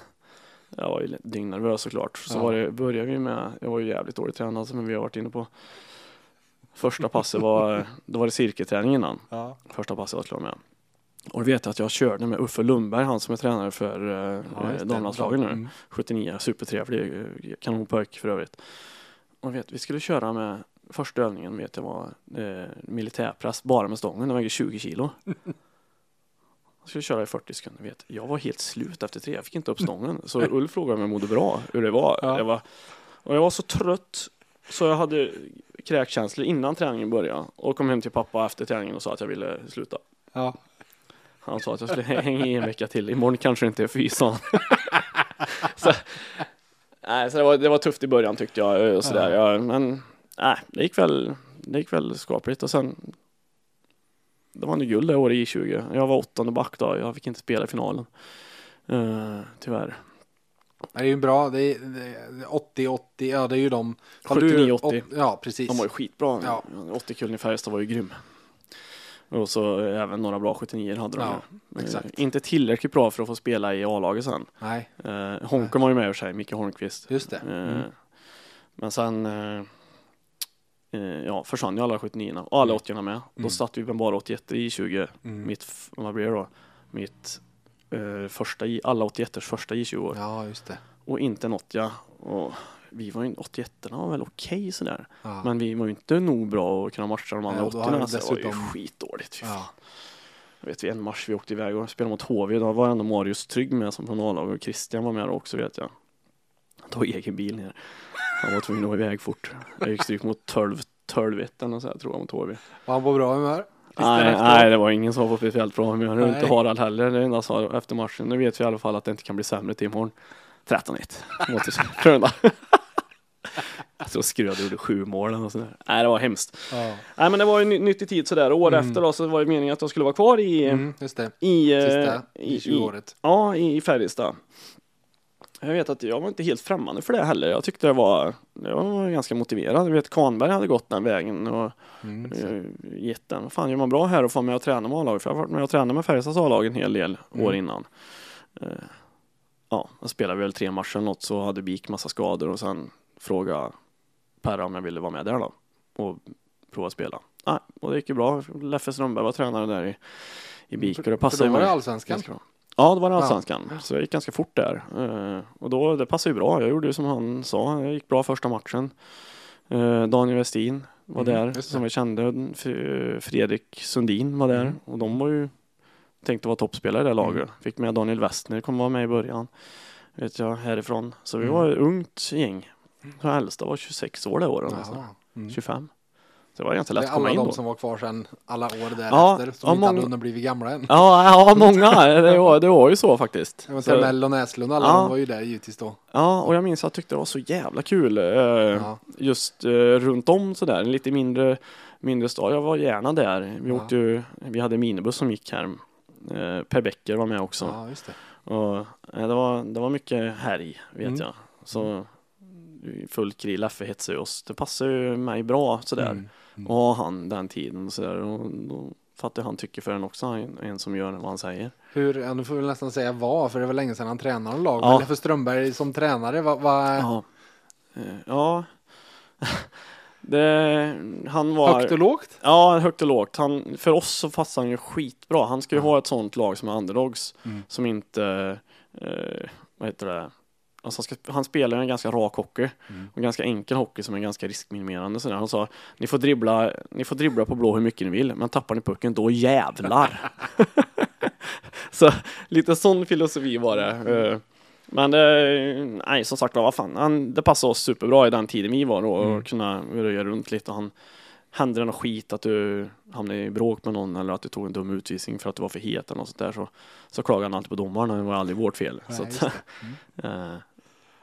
Jag var ju dyngnervös såklart. Så Ja. var det, började vi med, jag var ju jävligt dåligt tränad som vi har varit inne på. Första passet var, då var det cirkelträning innan. Ja. Första passet jag var klar med. Och då vet jag att jag körde med Uffe Lundberg, han som är tränare för uh, Ja, damlandslaget nu. Mm. 79, supertrevlig, eh, kanonpojk för övrigt. Och vet, vi skulle köra med, första övningen vet jag var eh, militärpress bara med stången, den väger 20 kilo. Jag skulle köra i 40 sekunder, vet. jag var helt slut efter tre, jag fick inte upp stången. Så Ulf frågade om jag mådde bra, hur det var. Ja. Jag var och jag var så trött så jag hade kräkkänslor innan träningen började och kom hem till pappa efter träningen och sa att jag ville sluta. Ja. Han sa att jag skulle hänga i en vecka till. Imorgon kanske inte är fy, sa han. så, nej, så det, var, det var tufft i början tyckte jag. Och sådär. Jag, men nej, det gick väl, det gick väl skapligt. Och sen, det var nog guld det året i 20. Jag var åttonde back då. Jag fick inte spela i finalen. Uh, tyvärr. Det är ju bra. Det är, det är 80-80, ja det är ju de. Har du- 79-80. åt- Ja, precis. De var ju skitbra. Ja. 80-kullen i Färjestad var ju grym. Och så även några bra 79 hade de. Ja, ju. Eh, exakt. Inte tillräckligt bra för att få spela i A-laget sen. Nej, Eh, Honken var ju med i och för sig, Micke Holmqvist. just det. Eh, Mm. Men sen eh, ja, försvann ju alla 79 och alla Mm. 80 med. Då Mm. satt vi med bara 81 i 20. Mm. Mitt, vad blir det då? Mitt eh, första, i, alla 81 första i 20 år. Ja, just det. Och inte en 80 och vi var ju 81 var väl okej sådär. Ja. Men vi var ju inte nog bra att kunna matcha de andra Nej, och då har 80 det så det var ju skitdåligt. Ja. Jag vet vi en match vi åkte iväg och spelade mot HV, då var ändå Marius Trygg med som från A-lag och Christian var med då också vet jag. Tog egen bil ner. Han var tvungen att vara iväg fort. Jag gick stryk mot 12, 12 eller så här, tror jag mot HV. Var han på bra humör? Nej, nej, det var ingen som var på speciellt bra humör. Nej. Inte Harald heller. Det enda sa efter matchen. Nu vet vi i alla fall att det inte kan bli sämre till imorgon. 13-1 mot Frölunda. Så skröd och gjorde sju mål och sådär. Nej, det var hemskt. Ja. Nej, men det var ju ny- nyttig tid sådär. År Mm. efter då så var det meningen att jag skulle vara kvar i, Mm, just det. i, eh, Sista i, i 20-året. Ja, i i Färjestad. Jag vet att jag var inte helt främmande för det heller. Jag tyckte det var, jag var ganska motiverad. Jag vet Kahnberg hade gått den vägen och Mm, så. eh, gett den. Fan, gör man bra här och får med och träna med A-laget? För jag har varit med och tränat med Färjestads A-lag en hel del år Mm. innan. Eh, ja, jag spelade väl tre matcher eller något så hade BIK massa skador och sen frågade Perra om jag ville vara med där då och prova spela. Nej, och det gick ju bra. Leffe Strömberg var tränare där i, i BIK och det För passade då var mig det allsvenskan. Ja, det var det Ja. allsvenskan. Så jag gick ganska fort där. Eh, och då, det passade ju bra. Jag gjorde ju som han sa. Jag gick bra första matchen. Eh, Daniel Westin var Mm, där, som vi kände. Fredrik Sundin var där. Mm. Och de var ju tänkte vara toppspelare i det laget. Fick med Daniel Westner, kommer vara med i början. Vet jag, härifrån. Så vi Mm. var ett ungt gäng. Den äldsta var 26 år det året. Alltså. Mm. 25. Så det var ganska lätt att komma alla in de då. som var kvar sedan alla år därefter. Ja, som inte hade många- hunnit blivit gamla än. Ja, ja, många. Det var, det var ju så faktiskt. Jag Så- Mell och Näslund, alla Ja. de var ju där givetvis då. Ja, och jag minns att jag tyckte det var så jävla kul. Eh, Ja. Just eh, runt om sådär, en lite mindre, mindre stad. Jag var gärna där. Vi Ja. åkte ju, vi hade minibuss som gick här. Eh, per Becker var med också. Ja, just det. Och, eh, det, var, det var mycket härj, vet Mm. jag. Så full krig, Leffe hetsade oss. Det passade ju mig bra sådär. Mm. Mm. Och ha han den tiden och sådär. Och då fattar han tycker för en också, en, en som gör vad han säger. Hur, ja, nu får vi nästan säga vad, för det var länge sedan han tränade lag. Ja. Men Leffe Strömberg som tränare, vad, vad Ja. Eh, Ja. Det, han var... högt och lågt? Ja, högt och lågt. Han, för oss så passar han ju skitbra. Han ska ju Ja. ha ett sånt lag som är underdogs. Mm. Som inte, eh, vad heter det? Alltså han, ska, han spelar en ganska rak hockey. Mm. Och en ganska enkel hockey som är ganska riskminimerande. Sådär. Han sa, ni får, dribbla, ni får dribbla på blå hur mycket ni vill. Men tappar ni pucken, då jävlar. så lite sån filosofi var det. Eh, Men eh, nej, som sagt vad fan. Han, det passade oss superbra i den tiden vi var då. Och Mm. kunna röja runt lite. Och han, hände det något skit att du hamnade i bråk med någon eller att du tog en dum utvisning för att du var för het eller något sånt där så, så klagade han alltid på domaren och det var aldrig vårt fel. Nej, så att, det. eh,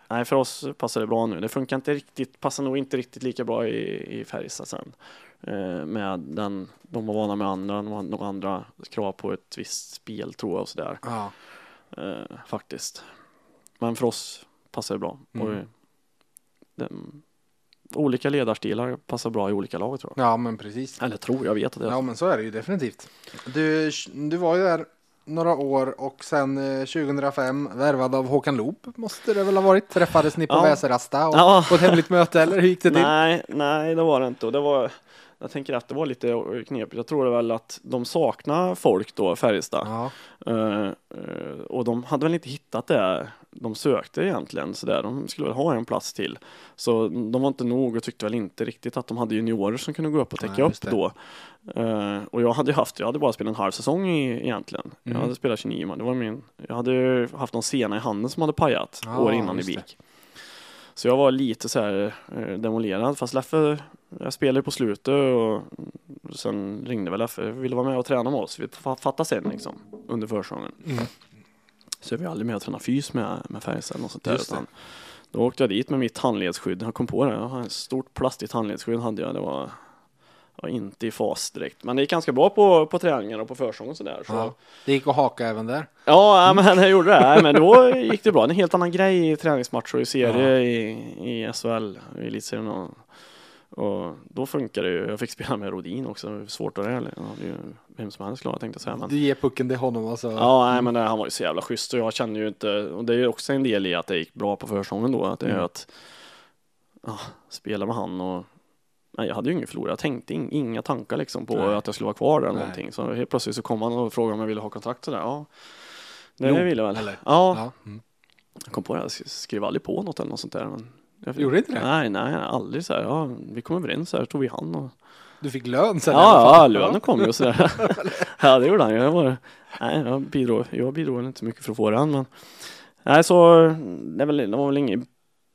nej, för oss passar det bra nu. Det funkar inte riktigt, passar nog inte riktigt lika bra i, i Färjestad sen. Eh, med den, de var vana med andra, de hade några andra krav på ett visst spel tror jag och sådär. Ja. Eh, faktiskt. Men för oss passar det bra. Mm. Och, eh, den, olika ledarstilar passar bra i olika lag tror jag. ja, men precis. Eller tror, jag vet att det Ja, men så är det ju definitivt. Du, du var ju där några år och sen eh, 2005 värvad av Håkan Loop måste det väl ha varit. Träffades ni på Ja. Väserasta och Ja. på ett hemligt möte eller hur gick det till? Nej, nej det var det inte. Och det var, jag tänker att det var lite knepigt. Jag tror väl att de saknar folk då, Färjestad. Ja, Eh, eh, och de hade väl inte hittat det de sökte egentligen. Så där. De skulle väl ha en plats till. Så de var inte nog och tyckte väl inte riktigt att de hade juniorer som kunde gå upp och täcka Nej, upp då. Eh, och jag hade haft, jag hade bara spelat en halv säsong i, egentligen. Jag Mm. hade spelat 29 man. Det var min, jag hade haft någon sena i handen som hade pajat Ja, år innan i. BIK. Så jag var lite så här eh, demolerad. Fast Leffe, jag spelade på slutet och sen ringde väl Leffe, ville vara med och träna med oss. Vi fa- fattade sen liksom under försäsongen. Mm. Så vi aldrig med och tränade fys med, med Färjestad något sånt där. Utan då åkte jag dit med mitt handledsskydd. Jag kom på det. Jag har ett stort plastigt handledsskydd hade jag. Det var, var inte i fas direkt. Men det gick ganska bra på, på träningar och på försång och sådär. Så. ja. Det gick att haka även där. Ja, ja, men jag gjorde det. Men då gick det bra. Det är en helt annan grej i träningsmatcher och i serie i, i SHL, i elitserien. Och, och då funkar det ju. Jag fick spela med Rodin också. Svårt att det. är ju vem som helst klarat tänkte jag säga. Men, Du ger pucken till honom och så. ja, nej, men det, han var ju så jävla schysst och jag kände ju inte, och det är ju också en del i att det gick bra på försäsongen då, att det är Mm. att ja, spela med han och Nej, jag hade ju ingen förlora. Jag tänkte in, inga tankar liksom på Nej. att jag skulle vara kvar där eller Nej. någonting. Så helt plötsligt så kom han och frågade om jag ville ha kontakt sådär. Ja, det Jo, ville jag väl. eller? Ja, Ja. Mm. jag kom på det. Jag skrev aldrig på något eller något sånt där. Men jag, Gjorde inte det? Nej, nej, aldrig så här. Ja, vi kom överens så här, tog vi hand och Du fick lön sen Ja, ja, lönen kom ju och sådär. ja, det gjorde han. Jag, var, nej, jag, bidrog, jag bidrog inte mycket för att få den, men nej, så det, är väl, det var väl inget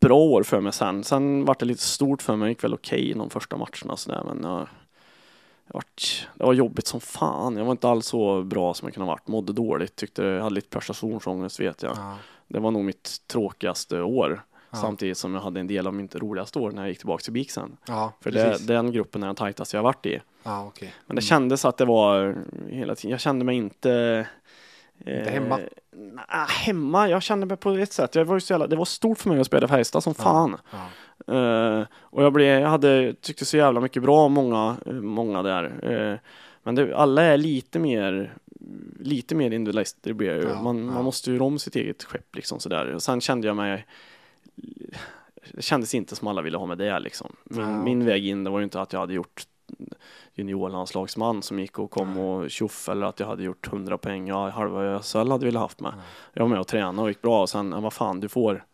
bra år för mig sen. Sen var det lite stort för mig. Det gick väl okej i de första matcherna sådär, men jag, jag vart, det var jobbigt som fan. Jag var inte alls så bra som jag kunde ha varit. Mådde dåligt, tyckte jag hade lite prestationsångest vet jag. Ja. Det var nog mitt tråkigaste år. Ja. Samtidigt som jag hade en del av mitt roligaste år när jag gick tillbaka till BIK sen. Ja, För det, den gruppen är den tajtaste jag har varit i. Ja, okej. Men det Mm. kändes att det var hela tiden, jag kände mig inte Inte hemma? nej, hemma, jag kände mig på ett sätt. Jag var ju så jävla, det var stort för mig att spela i Färjestad som fan. Ja. Eh, och jag, blev, jag hade, tyckte så jävla mycket bra om många, eh, många där. Eh, men det, alla är lite mer lite mer individualister blir jag ju. Ja, man, måste ju om sitt eget skepp liksom sådär. Och sen kände jag mig det kändes inte som alla ville ha med det liksom. Min, Ja, min väg in det var ju inte att jag hade gjort juniorlandslagsman som gick och kom och tjoff eller att jag hade gjort 100 poäng. Ja, halva SHL hade velat haft med. Ja. Jag var med och tränade och gick bra och sen, ja, vad fan, du får,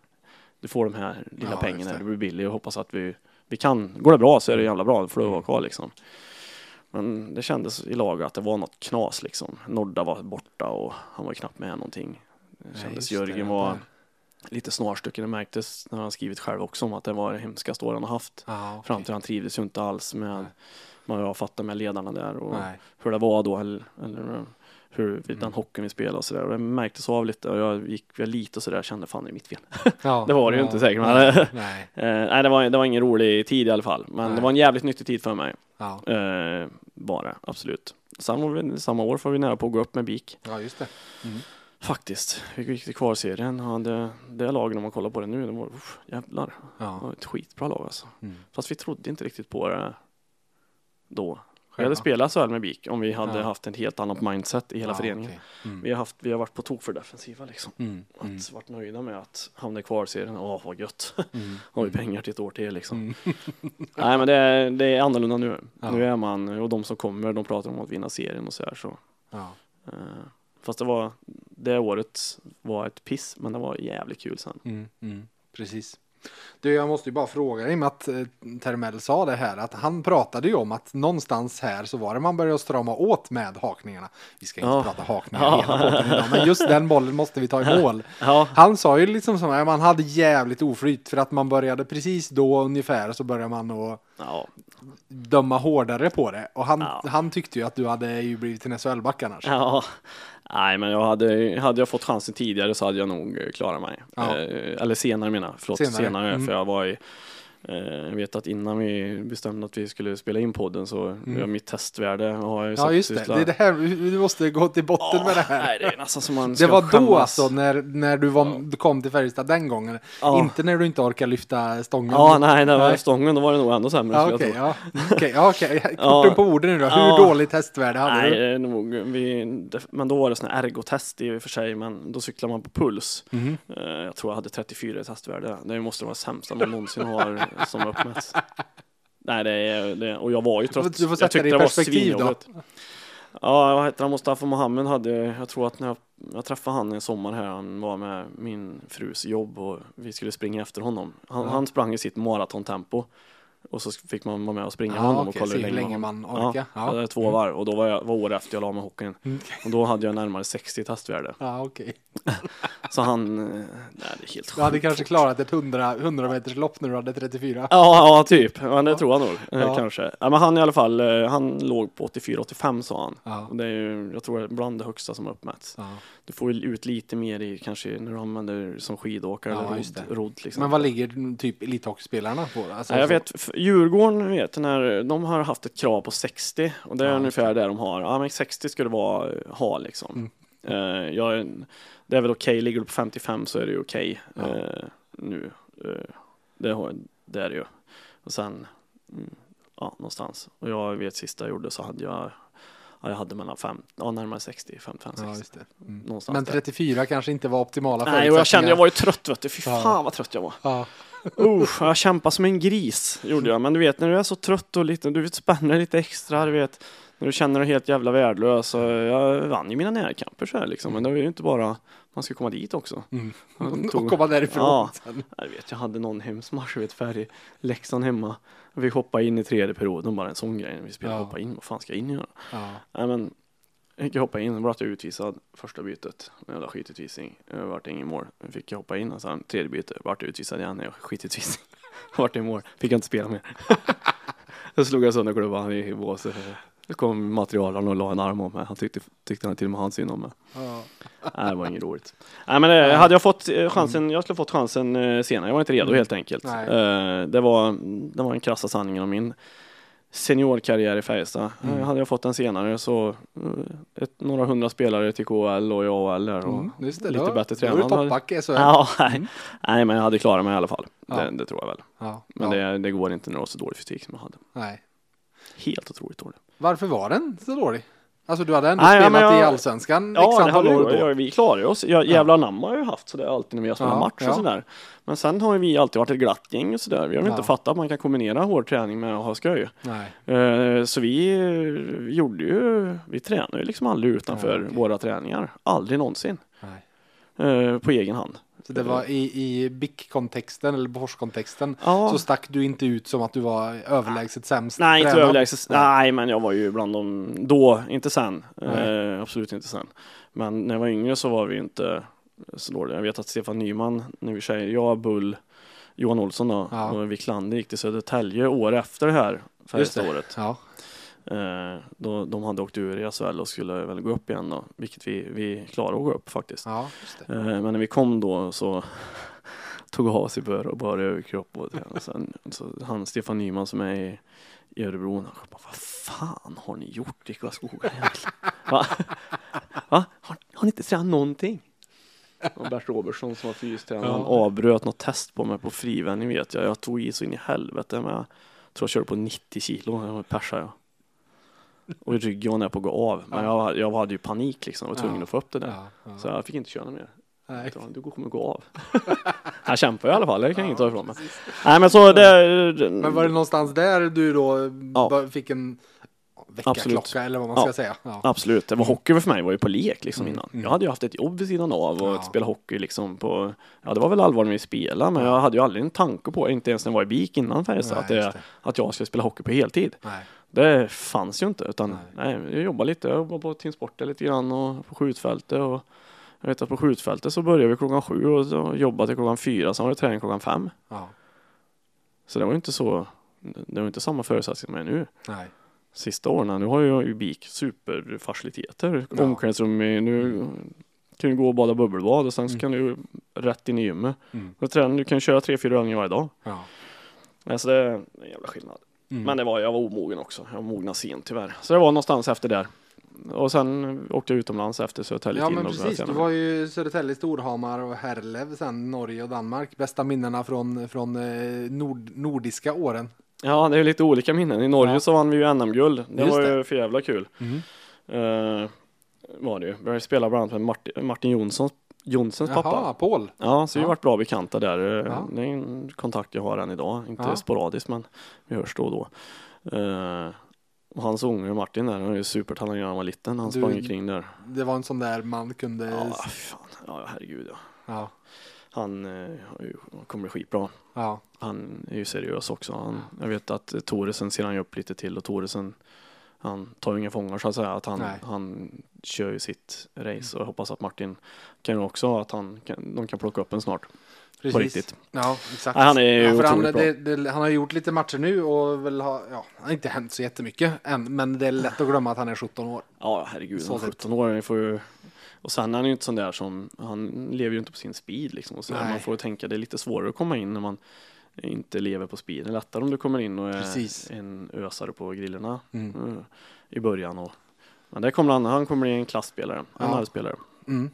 du får de här lilla Ja, pengarna, det. det. blir billigt och hoppas att vi, vi kan, går det bra så är det jävla bra, då får du vara kvar liksom. Men det kändes i lag att det var något knas liksom. Nordda var borta och han var knappt med någonting. Det kändes det, Jörgen var. Lite snarstucken. Det märktes när han skrivit själv också om att det var det hemskaste år han har haft. Ja, okej. Fram till han trivdes ju inte alls med Nej. vad jag fattade med ledarna där och Nej. hur det var då eller, eller hur Mm. den hockeyn vi spelade och sådär. Och det märktes av lite och jag gick väl lite och sådär kände fan det är mitt fel. Ja, Det var det ju ja, inte säkert, men- Nej. nej. Eh, nej det var, det var ingen rolig tid i alla fall. Men Nej. det var en jävligt nyttig tid för mig. Ja. Eh, det, absolut. Vi, samma år får vi nära på att gå upp med BIK. ja, just det. Mm. Faktiskt. Vi gick till kvarserien och det, det laget om man kollar på det nu, det var uff, jävlar. Det Ja. var ett skitbra lag alltså. Mm. Fast vi trodde inte riktigt på det då. Vi hade spelat så här med BIK om vi hade Ja. haft ett helt annat mindset i hela Ja, föreningen. okej. Mm. Vi, har haft, vi har varit på tok för defensiva liksom. Mm. Att Mm. varit nöjda med att hamna i kvarserien, åh vad gött. Mm. Har vi pengar till ett år till liksom. Mm. Nej men det är, det är annorlunda nu. Ja. Nu är man, och de som kommer, de pratar om att vinna serien och så här så. Ja. Eh, fast det var, det året var ett piss, men det var jävligt kul sen. Mm. Mm. Precis. Du, jag måste ju bara fråga dig med att eh, Termell sa det här att han pratade ju om att någonstans här så var det man började strama åt med hakningarna. Vi ska inte Ja. prata hakningar Ja. hela podden idag, men just den bollen måste vi ta i mål. Ja, Han sa ju liksom som att man hade jävligt oflyt för att man började precis då ungefär så började man att ja, döma hårdare på det. Och han, han tyckte ju att du hade ju blivit en SHL-back annars. Nej men jag hade, hade jag fått chansen tidigare så hade jag nog klarat mig. Ja. Eh, eller senare menar jag, förlåt, Senare. senare, Mm. för jag var i jag vet att innan vi bestämde att vi skulle spela in podden så mm. mitt testvärde har jag ju Ja just det, sysla- det är det här, du måste gå till botten med det här. Nej, det är nästan som man Det var då skämmas. alltså när, när du, var, du kom till Färjestad den gången. Ja. Inte när du inte orkar lyfta stången. Ja, nej, det var stången, då var det nog ännu sämre. Ja, okej. tro. ja. Mm, ja, okej. Korten Ja. på orden nu då. Hur Ja. dåligt testvärde hade Nej, du? nog, vi, men då var det såna ergotest i och för sig, men då cyklar man på puls. Eh, jag tror jag hade 34 i testvärde. Det måste vara det sämsta man någonsin har som uppmätts. Nej, det är, det, och jag var ju trött. du får Jag sätta tyckte det i det var perspektiv då. Ja, vad heter han? Mustafa Mohammed hade, jag tror att när jag, jag träffade han en sommar här, han var med min frus jobb och vi skulle springa efter honom. Han, Ja. han sprang i sitt maratontempo och så fick man vara med och springa med Ja, honom och okej, kolla hur länge, man man orkar. Ja, Ja. två varv och då var jag var år efter jag la med hockeyn. Mm. Och då hade jag närmare 60 i testvärde. Ja, okej. Så han, eh, nej det är helt Du hade sjukt. kanske klarat ett 100, 100 meters lopp när du hade 34. Ja, ja, typ. Men det tror jag nog. eh. Kanske. Men han i alla fall, eh, han låg på 84-85 sa han. Och det är ju, jag tror det är bland det högsta som har uppmätts. Du får ut lite mer i kanske när du använder som skidåkare Ja, eller just rodd, liksom. Men vad ligger typ elithockeyspelarna på? Alltså, jag vet, Djurgården vet, när de har haft ett krav på 60 och det är Ja, ungefär det de har. Ja, men 60 ska det vara, eh, ha liksom. Mm. Eh, jag, det är väl okej, ligger du på 55 så är det ju okej Ja. eh, nu. Eh, det, har, det är det ju. Och sen, mm, ja, någonstans. Och jag vet sista jag gjorde så hade jag, ja, jag hade mellan fem, ja, närmare 60, 55, 60. Ja. Mm. Men där. 34 kanske inte var optimala Nej, och jag kände, jag var ju trött vet du. Fy Ja. fan vad trött jag var. Ja. Usch, jag kämpade som en gris, gjorde jag. Men du vet, när du är så trött och lite, du spänner lite extra, du vet. När du känner dig helt jävla värdelös. Jag vann ju mina närkamper så här liksom. Men det var ju inte bara, man ska komma dit också. Mm. Tog- Och komma därifrån Ja. sen. Jag vet, jag hade någon hemsmatch, jag vet, färdig Leksand hemma. Jag fick hoppa in i tredje perioden, bara en sån grej. Vi spelade Ja. hoppa in, vad fan ska jag in göra? Ja. Nej men, jag fick hoppa in, vart jag utvisad första bytet. En jävla skitutvisning. Jag vart ingen mål. Jag fick jag hoppa in och sen tredje byte, vart jag utvisad igen. Jag skitutvisning. vart i mål, fick jag inte spela mer. Då slog jag sönder klubban i båset. Det kom materialen och la en arm om mig. Han tyckte, tyckte han till och med han synd om mig. Ja. Nej, det var inget roligt. Nej, men eh, hade jag fått eh, chansen, jag skulle fått chansen eh, senare. Jag var inte redo helt enkelt. Nej. Det, var, det var den krassa sanningen om min seniorkarriär i Färjestad. Mm. Hade jag fått den senare så ett, några hundra spelare till KHL och i AHL där och Mm, det. lite Då- bättre Då är du toppback i SHL. Ja, nej. nej, men jag hade klarat mig i alla fall. Ja. Det, det tror jag väl. Ja. Men ja. det, det går inte när du har så dålig fysik som jag hade. Nej. Helt otroligt dålig. Varför var den så dålig? Alltså du hade ändå Nej, ja, spelat jag- i Allsvenssan Ja, x antal år vi, då. ja, vi klarar ju oss. Jag, jävla namn har ju haft sådär alltid när vi har spelat Ja, match ja. och sådär. Men sen har vi alltid varit ett glatt gäng och sådär. Vi har Ja. inte fattat att man kan kombinera hård träning med att ha skoj. Nej. Eh, Så vi eh, gjorde ju, vi tränade ju liksom aldrig utanför Ja, okej. våra träningar. Aldrig någonsin. Nej. Eh, På egen hand. Så det var i, i BIK-kontexten eller Bofors-kontexten Ja. så stack du inte ut som att du var överlägset sämst Nej, inte överlägset. Nej, men jag var ju bland dem då, inte sen. Eh, absolut inte sen. Men när jag var yngre så var vi inte så dåliga. Jag vet att Stefan Nyman, när vi säger jag, Bull, Johan Olsson då, Ja. och Wiklander gick till Södertälje år efter det här. Färjestad-året. Ja. Eh, då, de hade åkt ur i SHL och skulle väl gå upp igen då, vilket vi, vi klarade att gå upp faktiskt. ja, just det. Eh, men när vi kom då så tog av sig bör och bara överkropp och, och sen så han Stefan Nyman som är i, i Örebro, han bara, vad fan har ni gjort i Karlskoga egentligen? Va? Va? Har, har ni inte tränat någonting? Och Bert Robertsson som var fystränare, han Ja. avbröt något test på mig på frivändning vet jag. Jag tog i så in i helvete men jag tror jag körde på 90 kilo, jag persade jag. Och i ryggen var jag på att gå av. Men jag, jag hade ju panik liksom, jag var tvungen Ja. att få upp det där. Ja, ja. Så jag fick inte köra mer. Nej. Ja, Du kommer gå av. jag kämpar i alla fall, det kan jag inte ta ifrån mig. Nej men så det... Men var det någonstans där du då Ja. fick en väckarklocka Absolut. eller vad man Ja. ska säga? Ja. Absolut, det var hockey för mig var ju på lek liksom Mm, innan. mm. Jag hade ju haft ett jobb vid sidan av och Ja. spela hockey liksom på, ja det var väl allvar när vi spelade men jag hade ju aldrig en tanke på, inte ens när jag var i BIK innan Färjestad, att, det. att jag skulle spela hockey på heltid. Nej. Det fanns ju inte utan Nej. nej. jag jobbade lite, jag jobbade på Team lite grann och på skjutfältet och jag vet att på skjutfältet så började vi klockan sju och så jobbade till klockan fyra, sen var det träning klockan fem. Ja. Så det var ju inte så, det var inte samma förutsättningar med nu. Nej. Sista åren, nu har ju BIK superfaciliteter. Ja. Omklädningsrum, är- nu kan du gå och bada bubbelbad och sen så Mm. kan du rätt in i gymmet. Mm. Och träna, du kan köra tre, fyra övningar varje dag. Ja. Alltså det är en jävla skillnad. Mm. Men det var, jag var omogen också. Jag mognade sent tyvärr. Så det var någonstans efter där. Och sen åkte jag utomlands efter Södertälje Ja men precis, du var ju Södertälje, Storhamar och Herlev sen Norge och Danmark. Bästa minnena från, från eh, nord, nordiska åren. Ja, det är lite olika minnen. I Norge Ja. så vann vi ju NM-guld. Det Just var det. ju för jävla kul. Eh, var det ju. Vi spelade bland annat med Martin, Martin Jonssons, Jonssons pappa. Jaha, Paul. Ja, så vi Ja. har varit bra bekanta där. Ja. Det är en kontakt jag har än idag. Inte Ja. sporadiskt men vi hörs då och då. Eh, och hans unge Martin där, han är ju supertalang när han var liten. Han Du- sprang omkring där. Det var en sån där man kunde... Ja, fan. Ja, herregud ja. Ja. Han eh, ju- kommer bli skitbra. Ja. Han är ju seriös också. Han, jag vet att Toresen ser han ju upp lite till och Toresen han tar ju inga fångar så att säga. Att han, Nej. han kör ju sitt race och jag hoppas att Martin kan ju också att han kan, de kan plocka upp en snart. Precis. På riktigt. Ja, exakt. Nej, han är ju ja, för han, otroligt bra. det, det, han har gjort lite matcher nu och väl har, ja, har inte hänt så jättemycket än, men det är lätt att glömma att han är 17 år. Ja, herregud. Så Han är sett. 17 år. Får ju... Och sen är han ju inte sån där som, han lever ju inte på sin speed liksom. Och så man får ju tänka, det är lite svårare att komma in när man inte lever på speed. Det är lättare om du kommer in och är Precis. en ösare på grillorna Mm. eh, i början. Och, men det kommer han, han kommer bli en klassspelare, en Ja. arbetsspelare. Mm.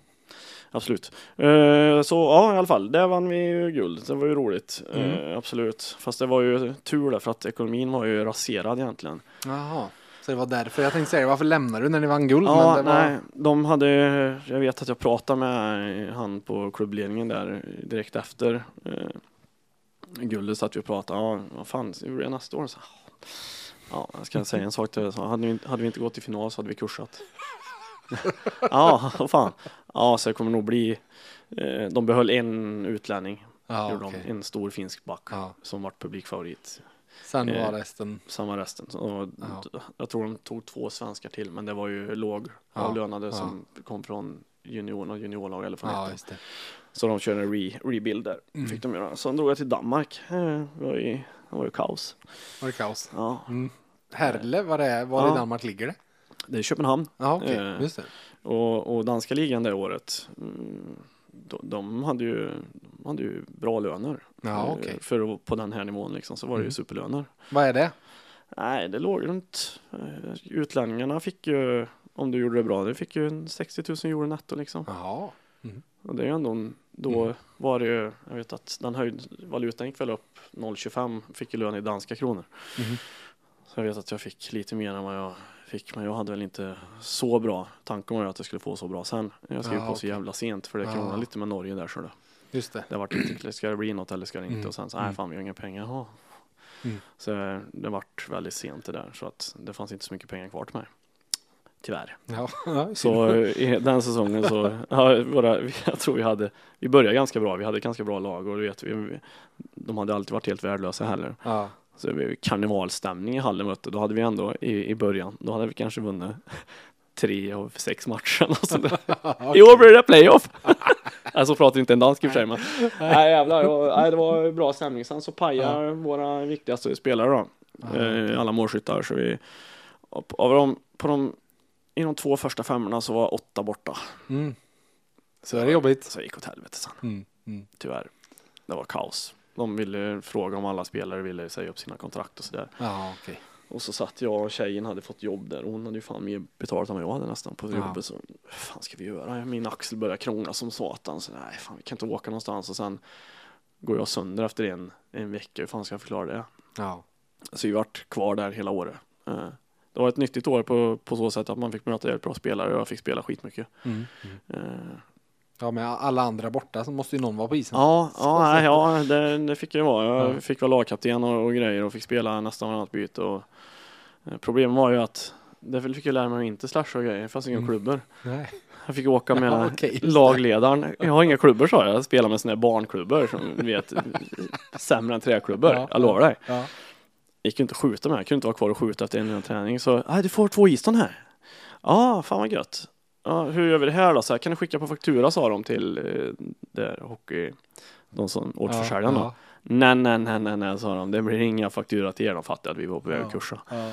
Absolut. Eh, så ja, i alla fall, där vann vi ju guld. Det var ju roligt. Mm. Eh, absolut. Fast det var ju tur där för att ekonomin var ju raserad egentligen. Jaha, så det var därför jag tänkte säga varför lämnade du när ni vann guld? Ja, men det var... nej, de hade, jag vet att jag pratade med han på klubbledningen där direkt efter. Eh, Guldet satt vi och pratade, ja vad fan, hur det nästa år? Så, ja, jag ska säga en sak till dig, hade, vi, inte- hade vi inte gått till final så hade vi kursat. ja, vad fan. Ja, så det kommer nog bli, eh, de behöll en utlänning, Ja, gjorde okej. de, en stor finsk back Ja. som vart publikfavorit. Sen Eh, var resten... Samma resten. Så, och Ja. Jag tror de tog två svenskar till, men det var ju låg Ja, som kom från junior och juniorlag eller från Ja, ettan. just det. Så de körde en re, rebuild där. Mm. Fick de göra. Sen drog jag till Danmark. Eh, Det var ju, det var ju kaos. Var det kaos? Ja, Mm. Herle, var, det var Ja. i Danmark ligger det? det är Köpenhamn. Ja, okej. Eh, Just det. Och, och danska ligan det året, mm, de, de, hade ju, de hade ju bra löner. Ja, Eh, okej. För på den här nivån liksom, så var det ju Mm. superlöner. Vad är det? Nej, det låg runt, eh, utlänningarna fick ju, om du gjorde det bra, det fick ju en 60 000 euro netto liksom. Jaha. Och det är ändå, en- då Mm. var det ju, jag vet att den höjd, valutan gick väl upp 0,25, fick ju lön i danska kronor. Mhm. Så jag vet att jag fick lite mer än vad jag fick, men jag hade väl inte så bra. Tanken var ju att jag skulle få så bra sen. Jag skrev Ja, på så okej. jävla sent för det Ja. kronade lite med Norge där så det. Just det. Det vart inte, ska det bli något eller ska det inte? Mm. Och sen så, Mm. nej fan vi har inga pengar. Mm. Så det vart väldigt sent det där så att det fanns inte så mycket pengar kvar till mig. Tyvärr. Ja, ja, Så i den säsongen så, ja, våra, jag tror vi hade, vi började ganska bra, vi hade ganska bra lag och du vet, vi, vi- de hade alltid varit helt värdelösa heller. ja. Så blev karnevalstämning i hallen mötte, då hade vi ändå i, i början, då hade vi kanske vunnit tre av sex matcher. Och sånt där. I år blir det playoff! alltså pratar inte en dansk i och för sig men. Nej jävlar, nej, det var bra stämning. Sen så pajar våra viktigaste spelare då. Eh, alla målskyttar. Så vi, av dem, på de, i de två första femmorna så var åtta borta. Mm. Så är det jobbigt. Så det gick åt helvete sen, Mm. Mm. tyvärr. Det var kaos. De ville fråga om alla spelare ville säga upp sina kontrakt och sådär. Ja, okej. Och så satt jag och tjejen hade fått jobb där hon hade ju fan mer betalt än vad jag hade nästan på Ja. jobbet. Så vad fan ska vi göra? Min axel började krångla som satan. Så nej, fan vi kan inte åka någonstans och sen går jag sönder efter en, en vecka. Hur fan ska jag förklara det? Ja. Så vi vart kvar där hela året. Det var ett nyttigt år på, på så sätt att man fick möta jävligt bra spelare och jag fick spela skitmycket. Mm. Eh, Ja, men alla andra borta så måste ju någon vara på isen. Ja, ja, nej, ja det, det fick jag vara. Jag Ja. fick vara lagkapten och, och grejer och fick spela nästan varannat byte. Och, eh, problemet var ju att därför fick jag lära mig att inte slasha och grejer. Det fanns inga Mm. klubbor. Nej. Jag fick åka med Ja, det. lagledaren. Jag har inga klubbor sa jag. Jag spelar med sådana här barnklubbor som vet sämre än träklubbor. Ja, jag lovar dig. Ja. Gick ju inte att skjuta med. Jag kunde inte vara kvar och skjuta efter en enda träning. Så, nej du får två iston här. Ja, fan vad gött. Ja, hur gör vi det här då? Så här, kan du skicka på faktura sa de till eh, där hockey, de som återförsäljarna. Ja. Nej, nej, nej, nej, nej, sa de. Det blir inga faktura till er. De fattade att vi var på väg att Ja. kursa. Ja.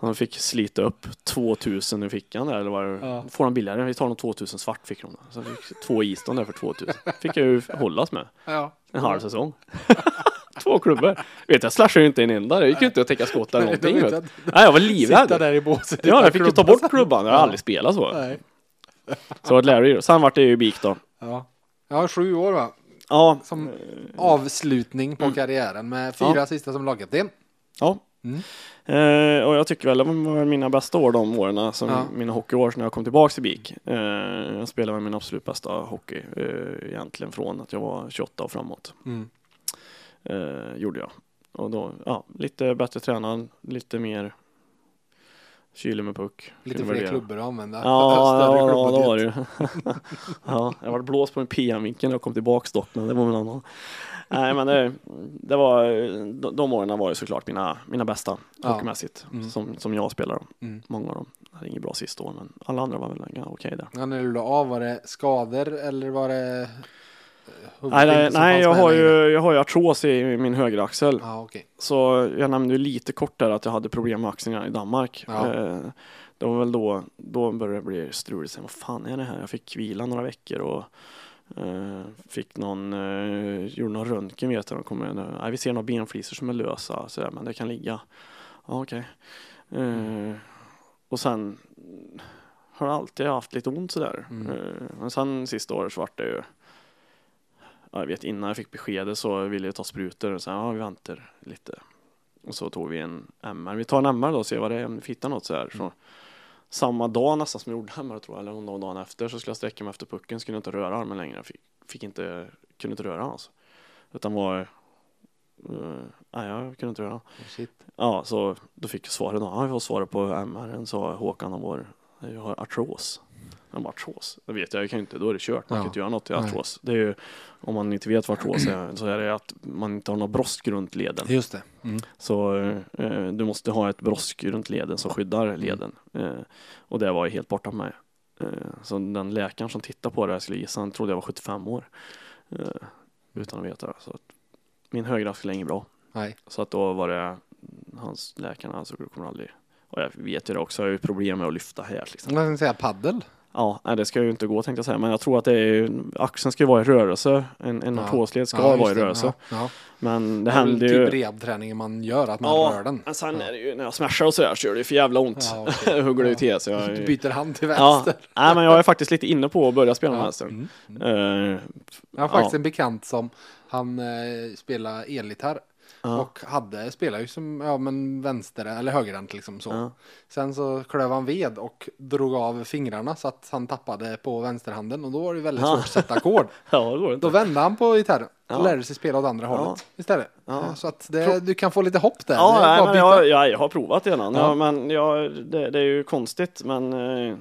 De fick slita upp 2000 i fickan där, eller vad det Ja. Får de billigare? Vi tar de 2000 svart fick de. Så jag fick två iston där för 2000. Fick jag ju hållas med Ja. en halv säsong. Två klubbor. Vet jag slashade ju inte en enda. Det gick ju inte att täcka skott eller någonting. De Vet. Nej, jag var Sitta livrädd. där i båset. Ja, jag fick ju ta bort klubban. Jag har aldrig spelat så. Nej. Så det var ett lärorik. Sen vart det ju BIK då. Ja. Ja, sju år va? Ja, Som avslutning på karriären med fyra Mm. Ja. sista som lagkapten. ja. Mm. Eh, och jag tycker väl det var mina bästa år de åren, som Ja. mina hockeyår när jag kom tillbaka till BIK. Eh, jag spelade med min absolut bästa hockey eh, egentligen från att jag var 28 och framåt. Mm. Eh, gjorde jag. Och då, ja, lite bättre tränad, lite mer kylig med puck. Lite fler klubbor att använda. Ja, ja, ja, det var det ju. ja, jag var blåst på en PM-vinkel när jag kom tillbaks dock, men det var en annan. Nej, men det, det var, de, de åren var ju såklart mina, mina bästa Ja. hockeymässigt, Mm. som, som jag spelar. Mm. Många av dem. Hade inget bra sista år, men alla andra var väl okej där. Ja, när du la av, var det skador eller var det eh, Nej, nej, nej jag, har ju, jag har ju artros i min högeraxel. Ja, okej. Så jag nämnde ju lite kort där att jag hade problem med axeln i Danmark. Ja. Eh, det var väl då, då började det bli struligt. Sen, Vad fan är det här? Jag fick vila några veckor och fick någon, eh, gjorde någon röntgen vet jag. De kom med, vi ser några benflisor som är lösa, så där, men det kan ligga. Ja, okej. Eh, och sen har jag alltid haft lite ont sådär. Mm. Eh, men sen sista året så vart det ju ja, jag vet innan jag fick beskedet så ville jag ta sprutor och så ja vi väntar lite. Och så tog vi en MR. Vi tar en MR då och ser vad det är om vi hittar något så här. Så, samma dag nästan som jag gjorde MR tror jag, eller någon dagen efter så skulle jag sträcka mig efter pucken, skulle inte röra armen längre. Jag fick, fick inte, kunde inte röra alltså. Utan var eh, nej, jag kunde inte röra. Shit. Ja, så då fick jag svaret. Ja, jag får svaret på MR, sa Håkan jag har artros. Jag bara artros, det vet jag, jag kan inte, då är det kört. Man Ja. kan inte göra något Nej. artros. Det är ju, om man inte vet vad artros är, så är det att man inte har någon brosk runt leden. Just det. Mm. Så eh, du måste ha ett brosk runt leden som skyddar leden. Eh, och det var ju helt borta mig. Eh, så den läkaren som tittade på det, jag skulle gissa, han trodde jag var 75 år. Eh, utan att veta. Så att min högra skulle inget bra. Nej. Så att då var det hans läkarna, alltså du kommer aldrig och jag vet ju det också, jag har ju problem med att lyfta här liksom. Man kan säga paddel. Ja, nej, det ska ju inte gå tänkte jag säga, men jag tror att det är axeln ska ju vara i rörelse. En, en Ja. artrosled ska Ja, vara i just det. rörelse. Ja, ja. Men det Det händer ju. typ rehabträningen man gör, att man rör den. men sen är det ju när jag smashar och sådär så gör det ju för jävla ont. Ja, okej. Hugger det ju Ja. till så jag Du byter hand till Ja, vänster. nej men jag är faktiskt lite inne på att börja spela med Ja. vänster. Mm. Eh, Jag har faktiskt Ja. en bekant som han eh, spelar elgitarr Ja. och hade, spelar ju som ja, men vänster eller högerhänt liksom så. Ja. Sen så klöv han ved och drog av fingrarna så att han tappade på vänsterhanden och då var det väldigt svårt att sätta ackord. ja, det går Då vände han på gitarren och lärde sig spela åt andra hållet istället. Ja. Så att det, du kan få lite hopp där. Ja, nej, men jag, jag, jag har provat det. Ja. men jag, det, det är ju konstigt men eh, eh,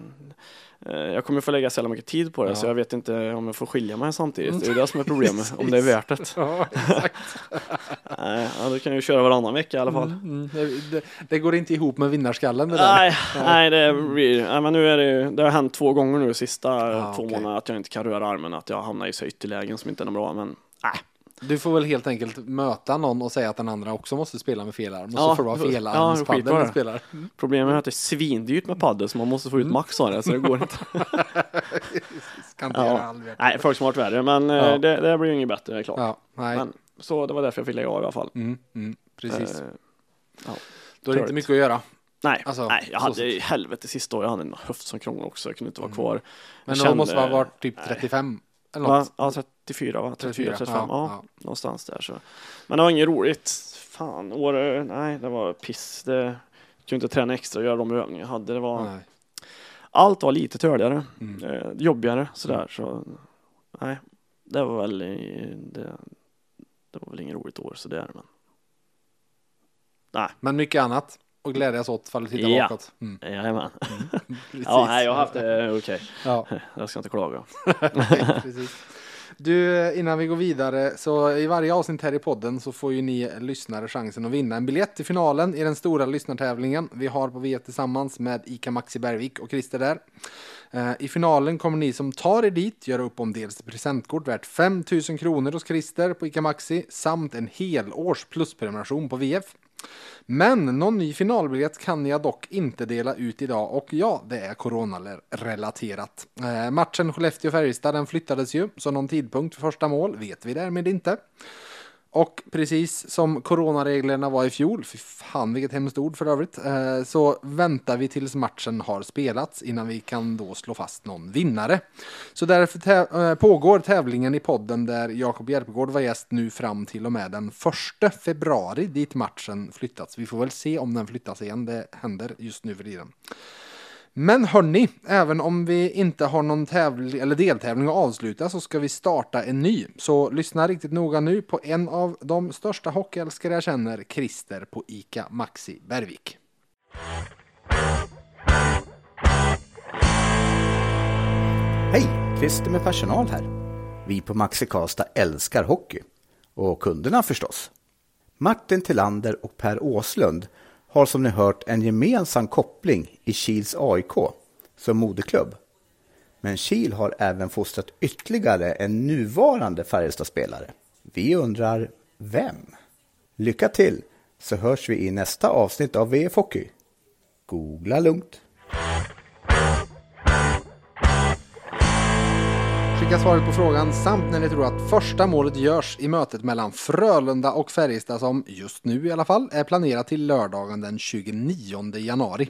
jag kommer få lägga så jävla mycket tid på det Ja. så jag vet inte om jag får skilja mig samtidigt. Det är ju det som är problemet, om det är värt det. Ja, exakt. Nej, ja, då kan ju köra varannan vecka i alla fall. Mm, det, det, det går inte ihop med vinnarskallen det där. Nej, nej, det blir, nej, men nu är det det har hänt två gånger nu sista Ja, två okej. månaderna att jag inte kan röra armen, att jag hamnar i så ytterlägen som inte är bra, men nej. Du får väl helt enkelt möta någon och säga att den andra också måste spela med fel arm. Och så Ja, får du ha ja, felarmspaddeln skitbra du det. spelar. Problemet är att det är svindyrt med padel så man måste få ut max av det, så det går inte. Kan inte Ja. göra. Nej, folk som har varit värre, men eh, Ja. det, det blir ju inget bättre, det är klart. Ja, nej. Men, så det var därför jag fick lägga av i alla fall. Mm, mm, precis. Eh, Då är det inte mycket att göra. nej, Alltså, nej, jag så hade i helvete sista året, jag hade en höft som krånglade också, jag kunde inte vara kvar. Men Jag då kände- måste man ha varit typ nej. 35 eller Va? något. Ja, 34 va? 34, 34, 35, ja, ja, någonstans där så. Men det var inget roligt. Fan, år, nej det var piss. Det kunde inte träna extra och göra de övningar jag hade. Det var, Nej. allt var lite törligare, Mm. eh, jobbigare sådär. Så, nej, det var väl, det, det var väl inget roligt år sådär. Men, nej, Men mycket annat att glädjas åt ifall du tittar Ja. bakåt. Mm, jajamän. precis. Ja, nej, jag har haft det okej. Ja, Jag ska inte klaga. precis. Du, innan vi går vidare, så i varje avsnitt här i podden så får ju ni lyssnare chansen att vinna en biljett till finalen i den stora lyssnartävlingen vi har på VF tillsammans med ICA Maxi Bergvik och Christer där. Eh, I finalen kommer ni som tar er dit göra upp om dels presentkort värt 5 000 kronor hos Christer på ICA Maxi samt en helårs plusprenumeration på VF. Men någon ny finalbiljett kan jag dock inte dela ut idag och ja, det är coronarelaterat. Eh, matchen Skellefteå-Färjestad den flyttades ju, så någon tidpunkt för första mål vet vi därmed inte. Och precis som coronareglerna var i fjol, fy fan vilket hemskt ord för övrigt, eh, så väntar vi tills matchen har spelats innan vi kan då slå fast någon vinnare. Så därför täv eh, pågår tävlingen i podden där Jakob Järpegård var gäst nu fram till och med den 1 februari dit matchen flyttats. Vi får väl se om den flyttas igen, det händer just nu för tiden. Men hörni, även om vi inte har någon tävling eller deltävling att avsluta så ska vi starta en ny. Så lyssna riktigt noga nu på en av de största hockeyälskare jag känner, Christer på ICA Maxi Bergvik. Hej! Christer med personal här. Vi på Maxi Karlstad älskar hockey. Och kunderna förstås. Martin Tillander och Per Åslund har som ni hört en gemensam koppling i Kils AIK som moderklubb. Men Kil har även fostrat ytterligare en nuvarande Färjestadspelare. Vi undrar vem? Lycka till så hörs vi i nästa avsnitt av VF Hockey. Googla lugnt. Skicka svaret på frågan samt när ni tror att första målet görs i mötet mellan Frölunda och Färjestad som just nu i alla fall är planerat till lördagen den 29 januari.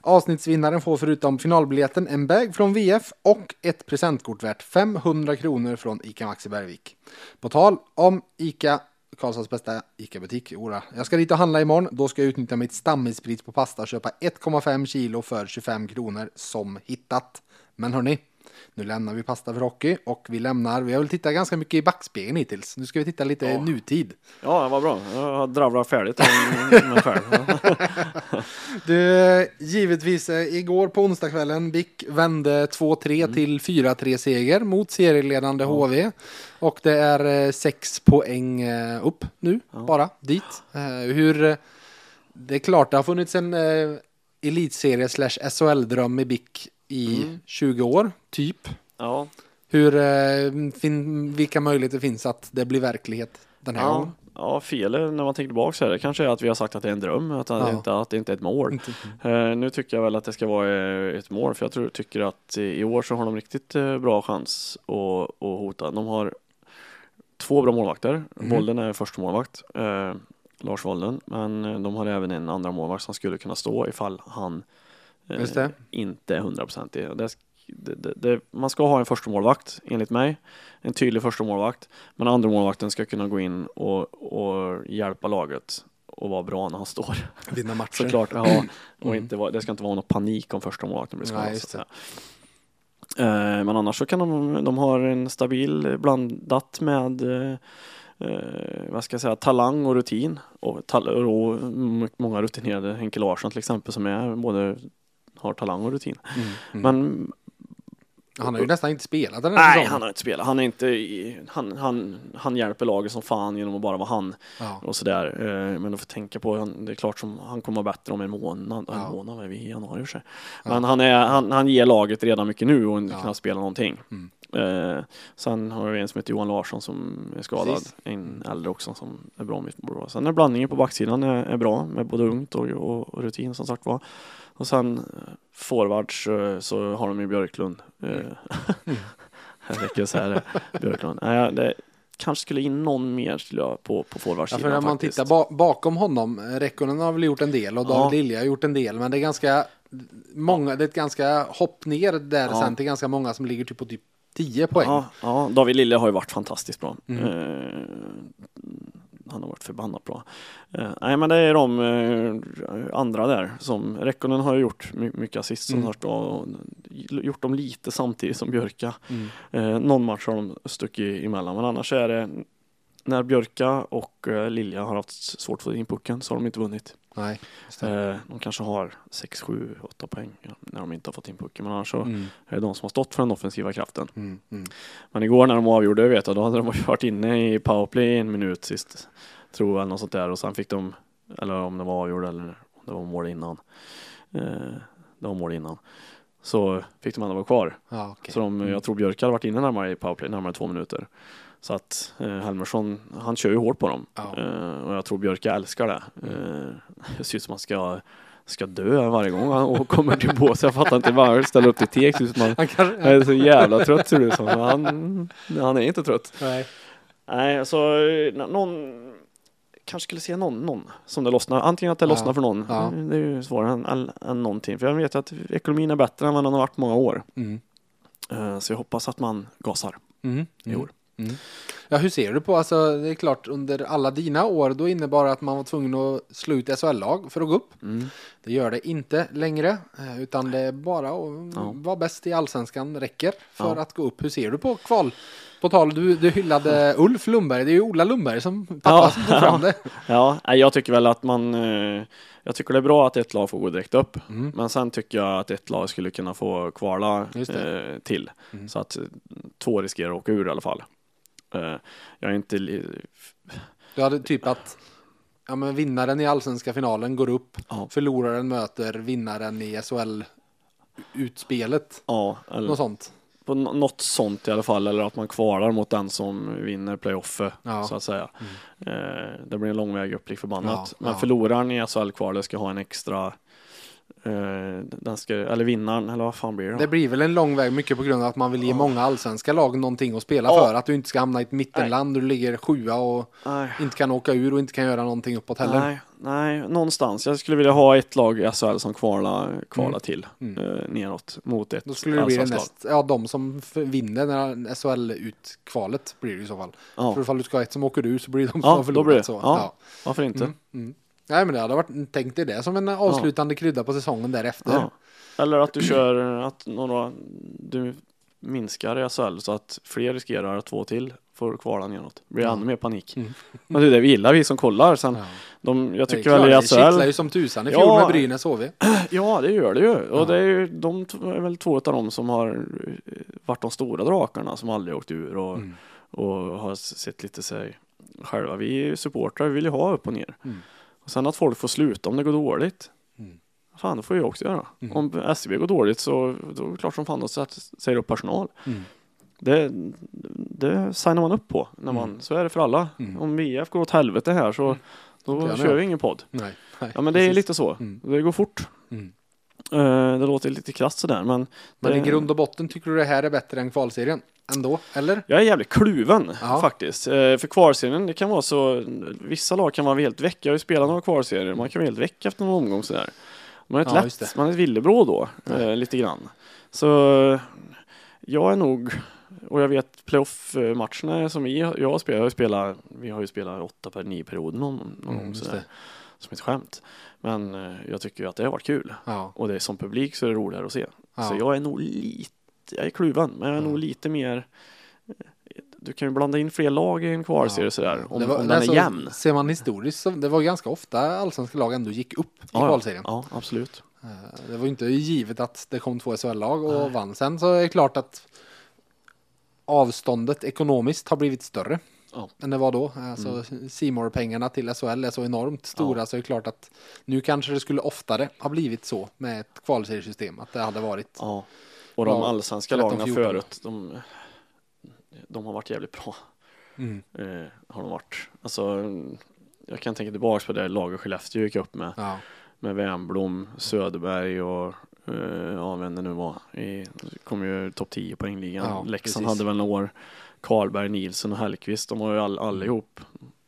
Avsnittsvinnaren får förutom finalbiljetten en bag från VF och ett presentkort värt 500 kronor från ICA Maxi Bergvik. På tal om ICA Karlstads bästa ICA-butik. Ora. Jag ska dit och handla imorgon. Då ska jag utnyttja mitt stammispris på pasta och köpa 1,5 kilo för 25 kronor som hittat. Men hörni, nu lämnar vi pasta för hockey och vi lämnar, vi har väl tittat ganska mycket i backspegeln hittills. Nu ska vi titta lite Ja. nutid. Ja, vad bra. Jag har dravlat färdigt om mig själv. Du, givetvis eh, igår på onsdagskvällen, BIK vände 2-3 Mm. till 4-3 seger mot serieledande HV. Och det är eh, sex poäng eh, upp nu, bara dit. Hur, det är klart, det har funnits en elitserie slash SHL-dröm i BIK i Mm. 20 år, typ. Ja, Hur, eh, fin, vilka möjligheter finns att det blir verklighet den här ja, gången? ja felet när man tänker tillbaka så är det kanske är att vi har sagt att det är en dröm, att det, Ja. inte, att det inte är ett mål. Eh, nu tycker jag väl att det ska vara eh, ett mål, för jag tror, tycker att i år så har de riktigt bra chans att, att hota. De har två bra målvakter. Mhm. Volden är första målvakt, eh, Lars Volden, men de har även en andra målvakt som skulle kunna stå ifall han Just det. inte hundraprocentig. Man ska ha en första målvakt enligt mig, en tydlig första målvakt, men andra målvakten ska kunna gå in och, och hjälpa laget och vara bra när han står. Vinna matcher. Såklart, ja. Och Mm. inte vara, det ska inte vara någon panik om första målvakten blir skadad. Eh, Men annars så kan de, de har en stabil blandat med eh, eh, vad ska jag säga, talang och rutin. Och, tal- och många rutinerade, Henke Larsson till exempel, som är både har talang och rutin. Mm, mm. Men han har ju nästan inte spelat den här nej, säsongen. han har inte spelat. Han är inte i, han, han, han hjälper laget som fan genom att bara vara han Ja. och sådär. Eh, Men du får tänka på, det är klart som han kommer vara bättre om en månad. Ja. En månad är vi i januari för sig. Ja. Men han, är, han, han ger laget redan mycket nu och Ja. kan spela någonting. Mm. Eh, sen har vi en som heter Johan Larsson som är skadad. Precis. En äldre också som är bra. Sen är blandningen på backsidan är, är bra med både ungt och, och, och rutin som sagt var. Och sen eh, forwards eh, så har de ju Björklund. Eh, Jag räcker så här, Björklund. Nej, det kanske skulle in någon mer skulle jag, på, på Ja, forwardsidan för när man faktiskt. tittar ba bakom honom, Rekkonen har väl gjort en del och Ja. David Lilja har gjort en del, men det är ganska många, det är ett ganska hopp ner där Ja. sen till ganska många som ligger typ på typ 10 poäng. Ja, ja, David Lille har ju varit fantastiskt bra. Mm. Eh, han har varit förbannat bra. Eh, nej men det är de eh, andra där som Rekkonen har gjort my mycket assist som Mm. sagt och gjort dem lite samtidigt som Björka. Mm. Eh, någon match har de stuckit emellan men annars är det när Björka och eh, Lilja har haft svårt att få in pucken så har de inte vunnit. Nej. Eh, de kanske har 6, 7, 8 poäng när de inte har fått in pucken men annars så Mm, är det de som har stått för den offensiva kraften. mm, mm. Men igår när de avgjorde, vet jag, då hade de varit inne i powerplay i en minut sist. Tror jag, eller något sånt där. Och sen fick de, eller om det var avgjord eller om det var mål innan. Eh, det var mål innan. Så fick de ändå vara kvar. Ja, okej. Så de, Mm. jag tror Björk hade varit inne närmare i powerplay, närmare två minuter. Så att eh, Helmersson, han kör ju hårt på dem. Ja. Eh, och jag tror Björka älskar det. Eh, det ser ut som att han ska, ska dö varje gång han och kommer till bås. Jag fattar inte varför ställer upp till tek. Han han kanske, är så jävla trött ser det ut som. Han, han är inte trött. nej. Nej, alltså eh, någon kanske skulle se någon, någon som det lossnar. Antingen att det Ja, lossnar för någon. ja. Det är ju svårare än, än, än någonting. För jag vet att ekonomin är bättre än vad den har varit många år. Mm. Eh, Så jag hoppas att man gasar Mm. i Mm. år. Mm. Ja, hur ser du på, alltså det är klart under alla dina år då innebar det att man var tvungen att slå ut SHL-lag för att gå upp. Mm. Det gör det inte längre, eh, utan det är bara att Ja. vara bäst i allsvenskan räcker för Ja. att gå upp. Hur ser du på kval? På tal, du, du hyllade Ulf Lundberg, det är ju Ola Lundberg som pappa Ja. som tog fram det. Ja, jag tycker väl att man eh, Jag tycker det är bra att ett lag får gå direkt upp. Mm. Men sen tycker jag att ett lag skulle kunna få kvala eh, till. Mm. Så att två riskerar att åka ur i alla fall. Eh, jag är inte Du hade typ att ja, men vinnaren i allsvenska finalen går upp, Ja. förloraren möter vinnaren i SHL-utspelet. Ja, eller Något sånt. på nå- något sånt i alla fall. Eller att man kvalar mot den som vinner playoffet Ja. så att säga. Eh, det blir en lång väg upp lik förbannat. Ja, Men förloraren i SHL-kvalet ska ha en extra eh, den ska, eller vinnaren, eller vad fan blir det då? Det blir väl en lång väg mycket på grund av att man vill ge många allsvenska lag någonting att spela Ja. för. Att du inte ska hamna i ett mittenland där du ligger sjua och Nej. inte kan åka ur och inte kan göra någonting uppåt heller. Nej, nej, någonstans. Jag skulle vilja ha ett lag i SHL som kvala, kvala Mm. till Mm. eh, neråt mot ett Då skulle det bli det näst, ja de som vinner SHL-utkvalet blir det i så fall. Ja, För ifall du ska ha ett som åker ur så blir det de som Ja, har då förlorat. blir det. Så. Ja. varför inte? Mm, mm. Nej men det hade varit, tänk dig det som en avslutande krydda på säsongen därefter. Ja. Eller att du kör att några, du minskar i SHL så att fler riskerar att två till får kvala neråt. Blir Ja. ännu mer panik. Mm. Men det är det vi gillar, vi som kollar. Sen, Ja. de, jag tycker väl i Det kittlar SHL, ju som tusan i Ja. fjol med Brynäs HV. ja det gör det ju. Och Ja. det är ju, de är väl två av dem som har eh, varit de stora drakarna som aldrig åkt ur och, Mm. och har sett lite sig själva. Vi supportrar, vi vill ju ha upp och ner. Mm. Och sen att folk får sluta om det går dåligt. Mm. Fan, det får jag också göra. Mm. Om SCB går dåligt så då är det klart som fan att säger upp personal. Mm. Det, det signar man upp på. När man, Mm. Så är det för alla. Mm. Om VF går åt helvete här så då Kan jag kör vi ingen podd. Nej. Nej. Ja men det är precis. lite så. Mm. Det går fort. Eh, det låter lite krasst sådär men, Men det, i grund och botten tycker du det här är bättre än kvalserien? Ändå? Eller? jag är jävligt kluven Ja. faktiskt. Eh, för kvalserien det kan vara så, vissa lag kan vara helt väck. Jag har ju spelat några kvalserier, man kan vara helt väck efter någon omgång sådär. Man är ett, Ja, lätt, man är ett villebråd då, eh, lite grann. Så jag är nog, och jag vet playoff-matcherna som jag har spelat, jag har spelat, vi har ju spelat åtta per nio perioder någon, någon Mm, gång sådär. Som ett skämt. Men eh, jag tycker ju att det har varit kul. Ja. Och det är som publik så är det roligare att se. Ja. Så jag är nog lite, jag är kluven, men jag är Ja. nog lite mer du kan ju blanda in fler lag i en kvalserie Ja. sådär, om, Det var- om den är så- jämn. Ser man historiskt så det var ganska ofta allsvenska lag ändå gick upp i Ja, kvalserien. Ja, absolut. Eh, Det var ju inte givet att det kom två SHL-lag och Nej. vann. Sen så är det klart att avståndet ekonomiskt har blivit större Ja. än det var då. Alltså simor pengarna till SHL är så enormt stora så är det klart att nu kanske det skulle oftare ha blivit så med ett kvalseriesystem. Att det hade varit Ja. Och de Ja, allsvenska 13, lagen 14. förut, de, de har varit jävligt bra. mm. Eh, har de varit. Alltså, jag kan tänka tillbaka på det laget Skellefteå gick upp med. ja. Med Wernbloom, Söderberg och eh, ja, vem det nu var. I, kom ju topp 10 på ligan. Ja, Leksand precis. hade väl några år. Karlberg, Nilsson och Hellqvist. De var ju all, allihop.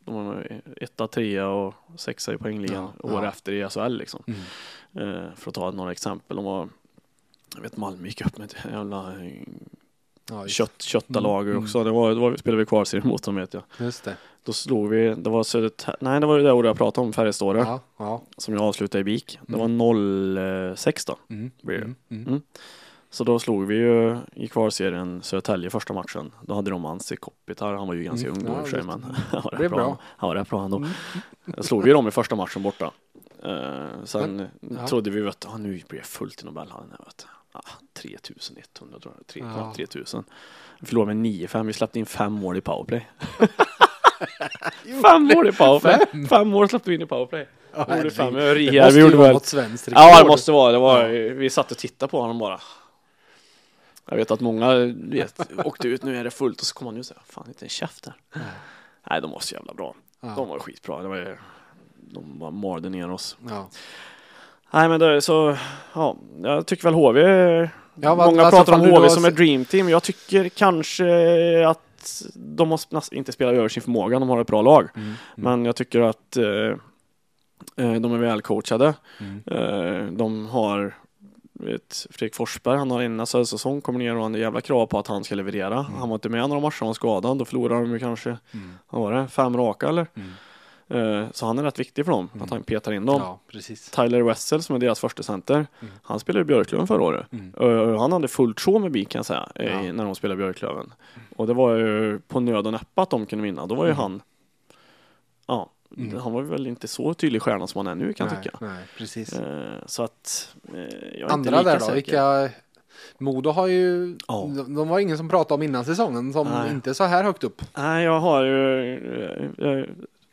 De var etta, trea och sexa i poängligan Ja, år ja. efter i SHL liksom. Mm. Eh, för att ta några exempel. De var, jag vet Malmö gick upp med ett jävla eh, Ja, kött, köttalag Mm, mm. också. Det var, det var, spelade vi kvalserie mot dem vet jag. just det. Då slog vi, det var Södertälje, nej det var det året jag pratade om, Färjestad Ja, ja. som jag avslutade i BIK. Det Mm. var 06 då. Mm. Blir det. Mm. Mm. Mm. Så då slog vi ju i kvalserien Södertälje första matchen. Då hade de Ansi Kopitar, han var ju ganska Mm. ung då i och för sig men det. han var rätt bra. bra. Han, han var rätt bra ändå. Mm. Då slog vi dem i första matchen borta. Eh, sen ja. trodde vi att ah, nu blir det fullt i Nobelhallen. Ah, 3100 tror jag, 3, Ja. knappt 3000. Vi förlorade med 9-5, vi släppte in fem mål i powerplay. fem mål i powerplay! Fem? Fem mål släppte vi in i powerplay. Ja, Vi gjorde fem, vi Det måste vi ju gjorde vara väl. Ja det måste vara, det var, Ja. vi satt och tittade på honom bara. Jag vet att många vet, åkte ut, nu är det fullt och så kom han ut och sa, fan inte en käft där. Nej. Nej de var så jävla bra. Ja. De var skitbra. Det var, de bara malde ner oss. Ja. Nej men det så, ja, jag tycker väl HV, Ja, vad- många alltså pratar om HV har som ett dream team. Jag tycker kanske att de måste nästan inte spela över sin förmåga, de har ett bra lag. Mm. Men jag tycker att eh, eh, de är välcoachade. Mm. Eh, de har vet, Fredrik Forsberg, han har nästa säsong, kommer ner och har en jävla krav på att han ska leverera. Han var inte med några matcher, han var skadad. Då förlorar de ju kanske, Mm. vad var det, fem raka eller? Mm. Eh, så han är rätt viktig för dem, att han petar in dem. Ja. Tyler Wessel som är deras första center. Mm. Han spelade i Björklöven förra året. Mm. Eh, han hade fullt sjå med BIK kan jag säga, Ja. när de spelade i Björklöven. Och det var ju på nöd och näppe att de kunde vinna. Då var ju Mm. han, ja, Mm. han var väl inte så tydlig stjärna som han är nu kan jag tycka. nej, precis. Eh, så att, eh, jag är inte Andra lika där då, säker. vilka Modo har ju, Ja. de, de var ingen som pratade om innan säsongen som Nej. inte så här högt upp. Nej, jag har ju, eh,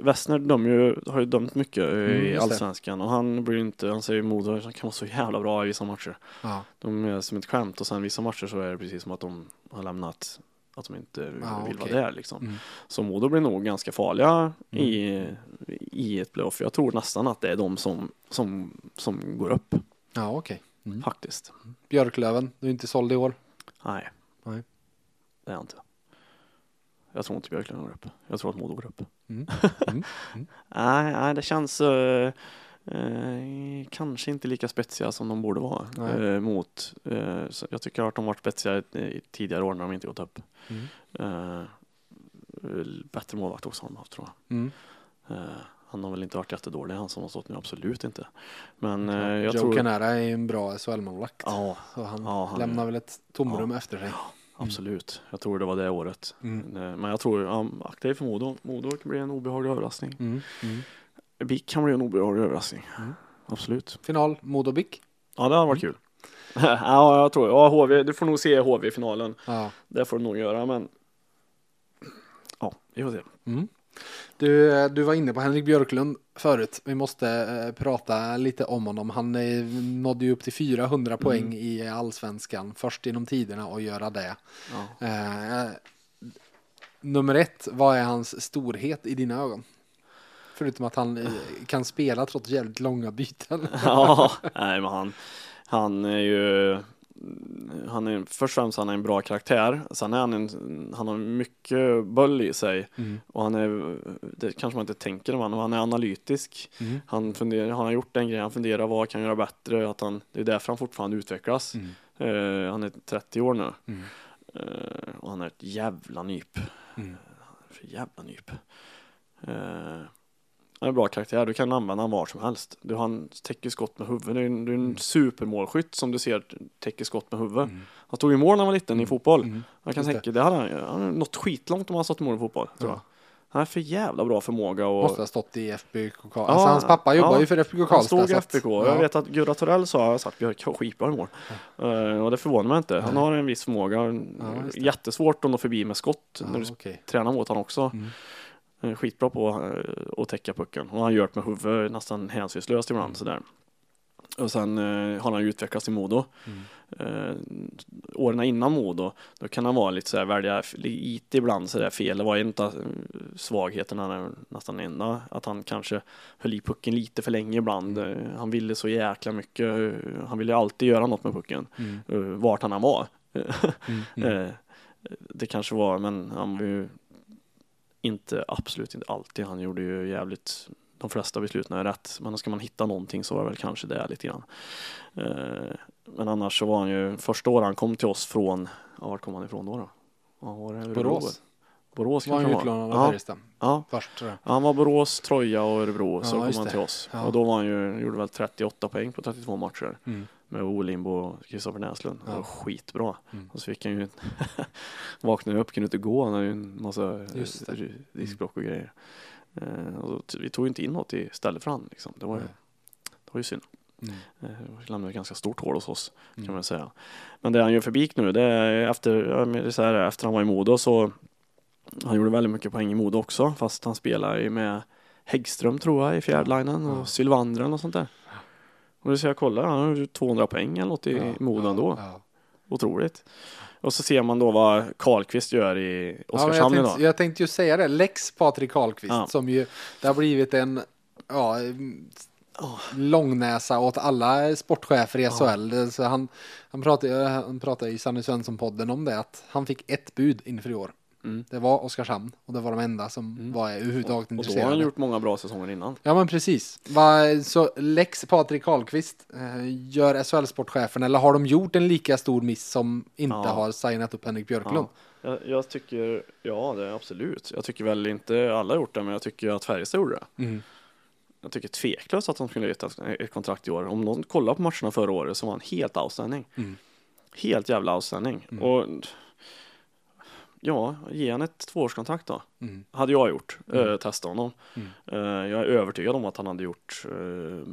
Westner de ju, har ju dömt mycket Mm, i det. Allsvenskan och han blir ju inte, han säger Modo han kan vara så jävla bra i vissa matcher. Ja, De är som ett skämt och sen vissa matcher så är det precis som att de har lämnat att de inte Ja, vill okej. vara där liksom. Mm. Så Modo blir nog ganska farliga i, i ett playoff. Jag tror nästan att det är de som, som, som går upp ja okej. Mm. faktiskt. Björklöven, du är inte såld i år. Nej. Nej. Det är jag inte. Jag tror inte Björklöven går upp. Jag tror att Modo går upp. Mm. Mm. Mm. Nej, nej det känns eh, eh, kanske inte lika spetsiga som de borde vara eh, mot. Eh, jag tycker att de varit spetsiga i, tidigare år när de inte gått upp. Mm. Eh, bättre målvakt också har de haft tror jag. Mm. Eh, han har väl inte varit jättedålig han som har stått nu, absolut inte. Men eh, Joe jag tror... Canara är en bra SHL-målvakt. Ja, Så han Ja, han lämnar väl ett tomrum efter sig. Absolut. Jag tror det var det året. Mm. Men jag tror, ja, akta dig för Modo. Modo kan bli en obehaglig överraskning. Mm. Mm. BIK kan bli en obehaglig överraskning. Mm. Absolut. Final, Modo BIK. Ja, det hade varit kul. ja, jag tror Ja, HV. Du får nog se HV i finalen. Ja. Det får du nog göra, men ja, vi får se. Mm. Du, eh, du var inne på Henrik Björklund förut. Vi måste eh, prata lite om honom. Han eh, nådde ju upp till 400 poäng i allsvenskan. Först genom tiderna att göra det. Ja. Eh, nummer ett, vad är hans storhet i dina ögon? Förutom att han eh, kan spela trots jävligt långa byten. ja, nej men han, han är ju han är, först och främst han är en bra karaktär. Sen är han en, han har mycket böll i sig Mm. och han är, det kanske man inte tänker om han, han är analytisk. Mm. Han funderar, han har gjort en grej, han funderar vad kan göra bättre, att han, det är därför han fortfarande utvecklas. Mm. Eh, han är 30 år nu. Eh, och han är ett jävla nyp. Mm. För jävla nyp. Eh, han är en bra karaktär, du kan använda honom var som helst. Du, han täcker skott med huvudet, du är en, du är en supermålskytt som du ser täcker skott med huvudet. Mm. Han tog ju mål när han var liten i fotboll. Mm. Jag kan Just det. hade han, han hade nått skitlångt om han stått i mål i fotboll. Tror Ja. jag. Han har för jävla bra förmåga och Måste ha stått i FBK Karlstad. Alltså, hans pappa ja. jobbar ju för FBK Karlstad. han stod i att- FBK. ja. Jag vet att Gurra Torell sa att Björk har skitbra i mål. Eh, och det förvånar mig inte. Han har en viss förmåga. Ja. Jättesvårt att nå förbi med skott Ja, när du okej. tränar mot honom också. Mm. Eh, Skitbra på eh, att täcka pucken. Och han gör det med huvudet nästan hänsynslöst ibland Mm. sådär. Och sen eh, har han ju utvecklats i Modo. Mm. Eh, åren innan Modo, då kan han vara lite sådär, välja f- lite ibland sådär fel. Det var en av eh, svagheterna, där, nästan enda, att han kanske höll i pucken lite för länge ibland. Mm. Han ville så jäkla mycket. Han ville alltid göra något med pucken, Mm. vart han än var. Mm. Mm. Eh, Det kanske var, men han var ju inte, absolut inte alltid. Han gjorde ju jävligt, de flesta besluten är rätt. Men ska man hitta någonting så var det väl kanske det lite grann. Eh, Men annars så var han ju, första året han kom till oss från, ja vart kom han ifrån då? då? Ja, var det? Borås. Borås Var kanske han han var. utlånad av Ja, ja. Först tror jag. Ja, Han var Borås, Troja och Örebro, så Ja, kom just han till oss. Ja. Och då var han ju, gjorde väl 38 poäng på 32 matcher Mm. Med Olimbo och Kristoffer Näslund. Det Ja. var skitbra. Mm. Och så fick han ju, vaknade upp, kunde inte gå, han hade ju en massa eh, diskbråck och grejer. Eh, och så vi tog ju inte in något istället för han liksom. Det var ju, det var ju synd. Mm. Det lämnade ett ganska stort hål hos oss kan Mm. man säga. Men det han gör för BIK nu, det är efter, ja, det är så här, efter han var i Modo så han gjorde väldigt mycket poäng i Modo också fast han spelar ju med Häggström tror jag i fjärdlinen Ja. och Sylvander och sånt där. Och så jag kollar, han har ju 200 poäng eller något i Ja, Modo ja, ändå. ja. Otroligt. Och så ser man då vad Karlqvist gör i Ja, Oskarshamn jag, idag. tänkte, jag tänkte ju säga det. Lex Patrik Karlqvist Ja. som ju, det har blivit en ja, långnäsa åt alla sportchefer i SHL. Så han, han pratade, han pratade i Sanny Svensson-podden om det, att han fick ett bud inför i år. Mm. Det var Oskarshamn och det var de enda som Mm. var överhuvudtaget Och då har intresserade. han gjort många bra säsonger innan. Ja men precis. Va, så Lex Patrik Karlqvist eh, gör SHL-sportchefen eller har de gjort en lika stor miss som inte Ja. har signat upp Henrik Björklund? Jag, jag tycker, ja det är absolut. Jag tycker väl inte alla har gjort det, men jag tycker att Färjestad gjorde det. Mm. Jag tycker tveklöst att de skulle ge ett, ett kontrakt i år. Om någon kollar på matcherna förra året så var han helt outstanding. Mm. Helt jävla outstanding. Mm. Och ja, ge han ett tvåårskontrakt då. Mm. Hade jag gjort. Mm. Eh, testa honom. Mm. Eh, jag är övertygad om att han hade gjort, eh,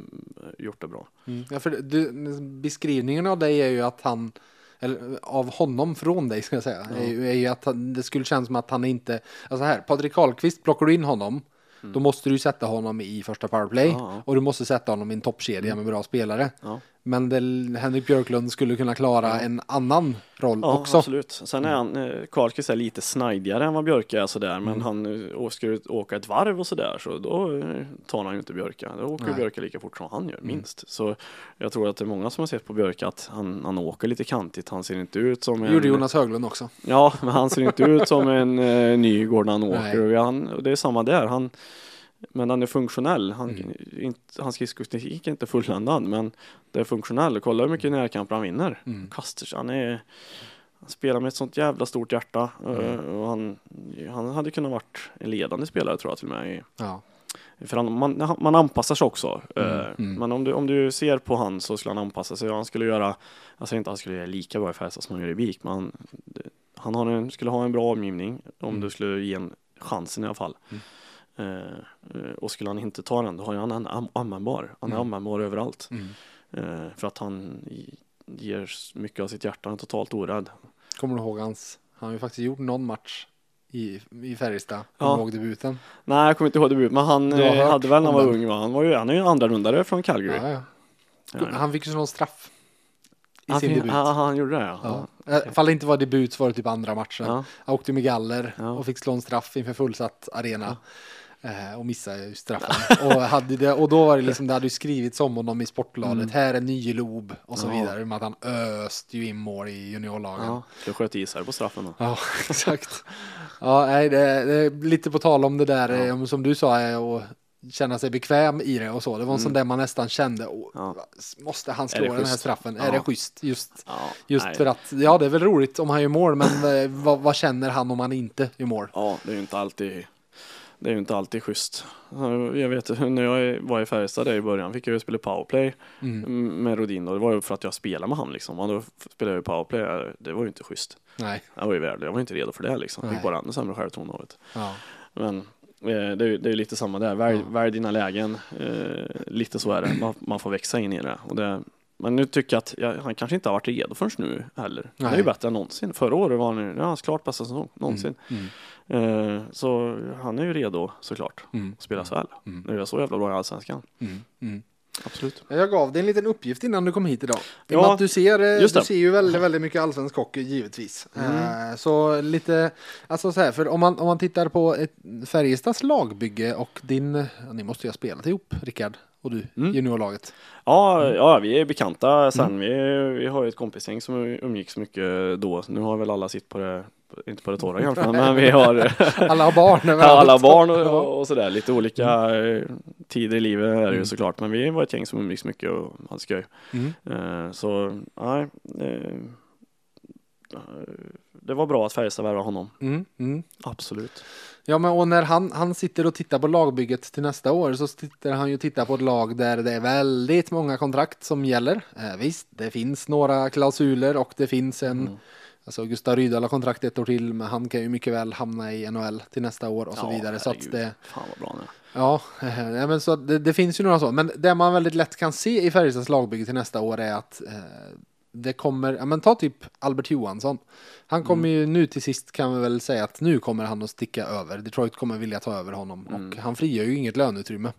gjort det bra. Mm. Ja, för du, beskrivningen av dig är ju att han, eller av honom från dig ska jag säga, Ja. är, ju, är ju att han, det skulle kännas som att han inte, alltså här, Patrik Karlqvist, plockar du in honom, Mm. då måste du sätta honom i första powerplay Ja. och du måste sätta honom i en toppkedja med bra spelare. Men det, Henrik Björklund skulle kunna klara en annan roll Ja, också. absolut. Sen är han, eh, Karlqvist är lite snajdigare än vad Björke är sådär, men Mm. han ska ju åka ett varv och sådär, så då eh, tar han ju inte Björka. Då åker Nej. Björke lika fort som han gör, Mm. minst. Så jag tror att det är många som har sett på Björke att han, han åker lite kantigt, han ser inte ut som en... gjorde Jonas Höglund också. Ja, men han ser inte ut som en eh, Nygård när han åker. Och han, och det är samma där. Han, men han är funktionell. Han, Mm. inte, hans skridskoteknik är inte fulländad, men det är funktionell. Kolla hur mycket närkamper han vinner. Mm. Kastar. Han, är, han spelar med ett sånt jävla stort hjärta. Mm. eh, Och han, han hade kunnat varit en ledande spelare tror jag till och med. Ja. För han, man, man anpassar sig också. Mm, eh, mm. Men om du, om du ser på han så skulle han anpassa sig. Han skulle göra, jag säger inte att han skulle göra lika bra i Färjestad som han gör i BIK, men han, han har en, skulle ha en bra omgivning om Mm. du skulle ge en chansen i alla fall. Eh, eh, och skulle han inte ta den då har han en användbar. Han är Mm. användbar överallt. Mm. Eh, för att han ger mycket av sitt hjärta, han är totalt orädd. Kommer du ihåg hans? Han har ju faktiskt gjort någon match i, i Färjestad. Ja. Kommer du ihåg debuten? Nej, jag kommer inte ihåg debut, men han eh, hade väl när han var ung va? Han var ju, han är ju andra rundare från Calgary. Ja, ja. Ja, Han fick ju någon straff i han, sin debut. ja, han gjorde det ja. Ja. Eh, Ifall det inte var debut så var det typ andra matchen. Ja. Han åkte med galler Ja. och fick slå en straff inför fullsatt arena. Eh, och missade ju straffen. och, hade det, och då var det liksom, det hade ju skrivits om honom i Sportbladet. Här är ny Lob och så Mm. Ja. vidare. Med att han öste ju in mål i juniorlagen. Ja, jag sköt i sig på straffen då. Ja, exakt. Ja, nej, det, det lite på tal om det där eh, som du sa, eh, och känna sig bekväm i det och så. Det var en sån där man nästan kände, Ja. måste han slå den här straffen? Ja. Är det schysst? Just, Ja, just nej. för att, ja det är väl roligt om han gör mål, men vad, vad känner han om han inte gör mål? Ja, det är ju inte alltid det är ju inte alltid schysst. Jag vet när jag var i Färjestad där i början fick jag ju spela powerplay Mm. med Rodin och det var ju för att jag spelade med han liksom. Och då spelade jag ju powerplay, det var ju inte schysst. Nej. Jag var ju värdelös, jag var inte redo för det liksom. Jag Nej. fick bara ännu sämre självförtroende. Ja. Men eh, det är ju det är lite samma där, välj, välj dina lägen. Eh, lite så är det, man, man får växa in i det. Och det men nu tycker jag att ja, han kanske inte har varit redo förrän nu heller. Han är Nej. ju bättre än någonsin. Förra året var han ju, ja, hans klart bästa säsong någonsin. Mm. Eh, så han är ju redo såklart Mm. att spela SHL. Mm. Nu är jag så jävla bra i Allsvenskan. Mm. Mm. Absolut. Jag gav dig en liten uppgift innan du kom hit idag. I Ja, du ser, eh, just du ser ju väldigt, väldigt mycket allsvensk hockey givetvis. Mm. Eh, Så lite, alltså så här, för om man, om man tittar på ett Färjestads lagbygge och din, ni måste ju ha spelat ihop Rickard och du, Mm. juniorlaget. Ja, ja, vi är bekanta sen. Mm. Vi, vi har ju ett kompisgäng som umgicks mycket då. Nu har väl alla sitt på det, inte på det torra kanske, men vi har Alla barn alla barn och, och sådär. Lite olika eh, tider i livet är det ju Mm. såklart. Men vi var ett gäng som umgicks mycket och hade skoj. Mm. Eh, Så, nej. eh, Det var bra att Färjestad värvade honom. Mm. Mm. Absolut. Ja, men och när han, han sitter och tittar på lagbygget till nästa år så sitter han ju och tittar på ett lag där det är väldigt många kontrakt som gäller. Eh, visst, det finns några klausuler och det finns en, Mm. Alltså Gustav Rydahl har kontrakt ett år till, men han kan ju mycket väl hamna i NHL till nästa år och så Ja, vidare. Så att det, Fan vad bra nu. ja, eh, men så det, det finns ju några så. Men det man väldigt lätt kan se i Färjestads lagbygge till nästa år är att eh, det kommer, ja men ta typ Albert Johansson. Han kommer Mm. ju nu till sist kan vi väl säga att nu kommer han att sticka över. Detroit kommer vilja ta över honom Mm. och han frigör ju inget löneutrymme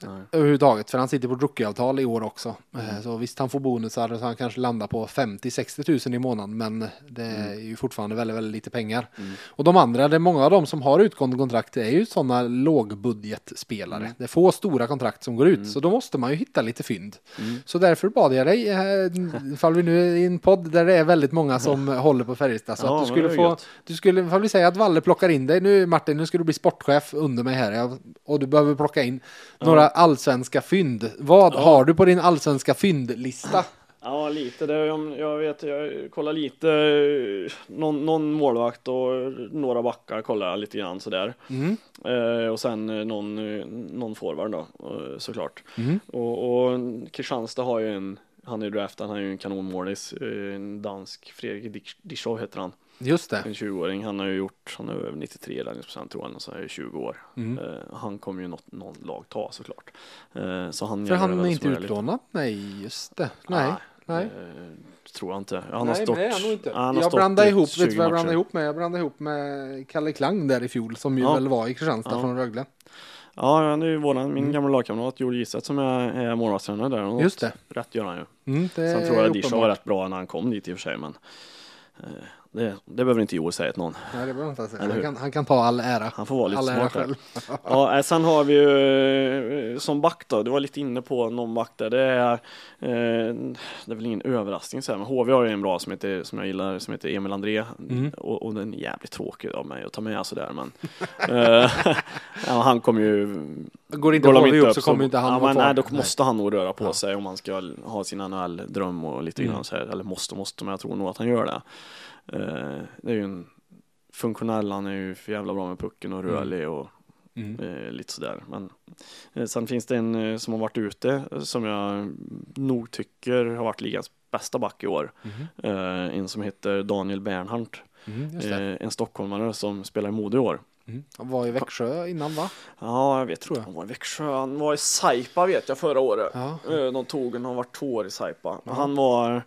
Nej. överhuvudtaget för han sitter på ett rookieavtal i år också. Mm. Eh, Så visst han får bonusar så han kanske landar på 50-60 tusen i månaden men det Mm. är ju fortfarande väldigt, väldigt lite pengar. Och de andra, det är många av dem som har utgående kontrakt är ju sådana lågbudgetspelare. Mm. Det är få stora kontrakt som går ut så då måste man ju hitta lite fynd. Så därför bad jag dig, eh, ifall vi nu är i en podd där det är väldigt många som håller på Färjestad så Ja, att du det skulle få, gött. du skulle, ifall vi säger att Valle plockar in dig nu Martin, nu ska du bli sportchef under mig här och du behöver plocka in några allsvenska fynd. Vad har du på din allsvenska fyndlista? Ja, lite. Det, jag, jag vet, jag kollar lite, eh, någon, någon målvakt och några backar kollar jag lite grann sådär. Mm. Eh, och sen eh, någon, eh, någon forward då, såklart. Mm. Och, och Kristianstad har ju en, han är ju draftad, han är ju en kanonmålis, en dansk, Fredrik Dischow heter han. Just det. En 20-åring, han har ju gjort, han har över 93 räddningsprocent tror jag, så är det 20 år. Mm. Eh, han kommer ju något, någon lag ta såklart. Eh, så han För han är inte utlånad? Nej, just det. Nej. Nej. Eh, tror jag inte. Han har Nej, stått, nej, han nog inte. han har Jag blandade ihop, vet 20 du vad jag blandade ihop med? Jag blandade ihop med Kalle Klang där i fjol som ju Ja. väl var i Kristianstad Ja. från Rögle. Ja, han är ju våran, min gamla lagkamrat Joel Giseth som är, är målvaktstränare där. Och Just det. Rätt gör han ju. Mm, det Sen är tror jag Disha var rätt bra när han kom dit i och för sig, men eh, det, det behöver inte Joel säga till någon. Nej, det behöver inte säga. Han kan, han kan ta all ära. Han får vara lite all smart själv. Ja, eh, sen har vi ju eh, som back då, du var lite inne på någon back där. Det är, eh, det är väl ingen överraskning så här, men HV har ju en bra som, heter, som jag gillar som heter Emil André Mm. och, och den är jävligt tråkig av mig att ta med sådär men eh, ja, han kommer ju Går inte Går HV upp så kommer inte han ja, vara men kvar. Nej, då måste han nog röra på Ja. sig om han ska ha sin NHL-dröm och lite Mm. grann så här, eller måste, måste, men jag tror nog att han gör det. Eh, det är ju en funktionell, han är ju för jävla bra med pucken och rörlig och Mm. eh, lite sådär. Men eh, sen finns det en eh, som har varit ute eh, som jag nog tycker har varit ligans bästa back i år. Eh, en som heter Daniel Bernhardt. Mm, en stockholmare som spelar i Modo i år. Mm. Han var i Växjö innan va? Ja, jag vet Tror jag. Han var i Växjö. Han var i Saipa vet jag förra året. Ja. Eh, De tog en, han var två år i Saipa. Han var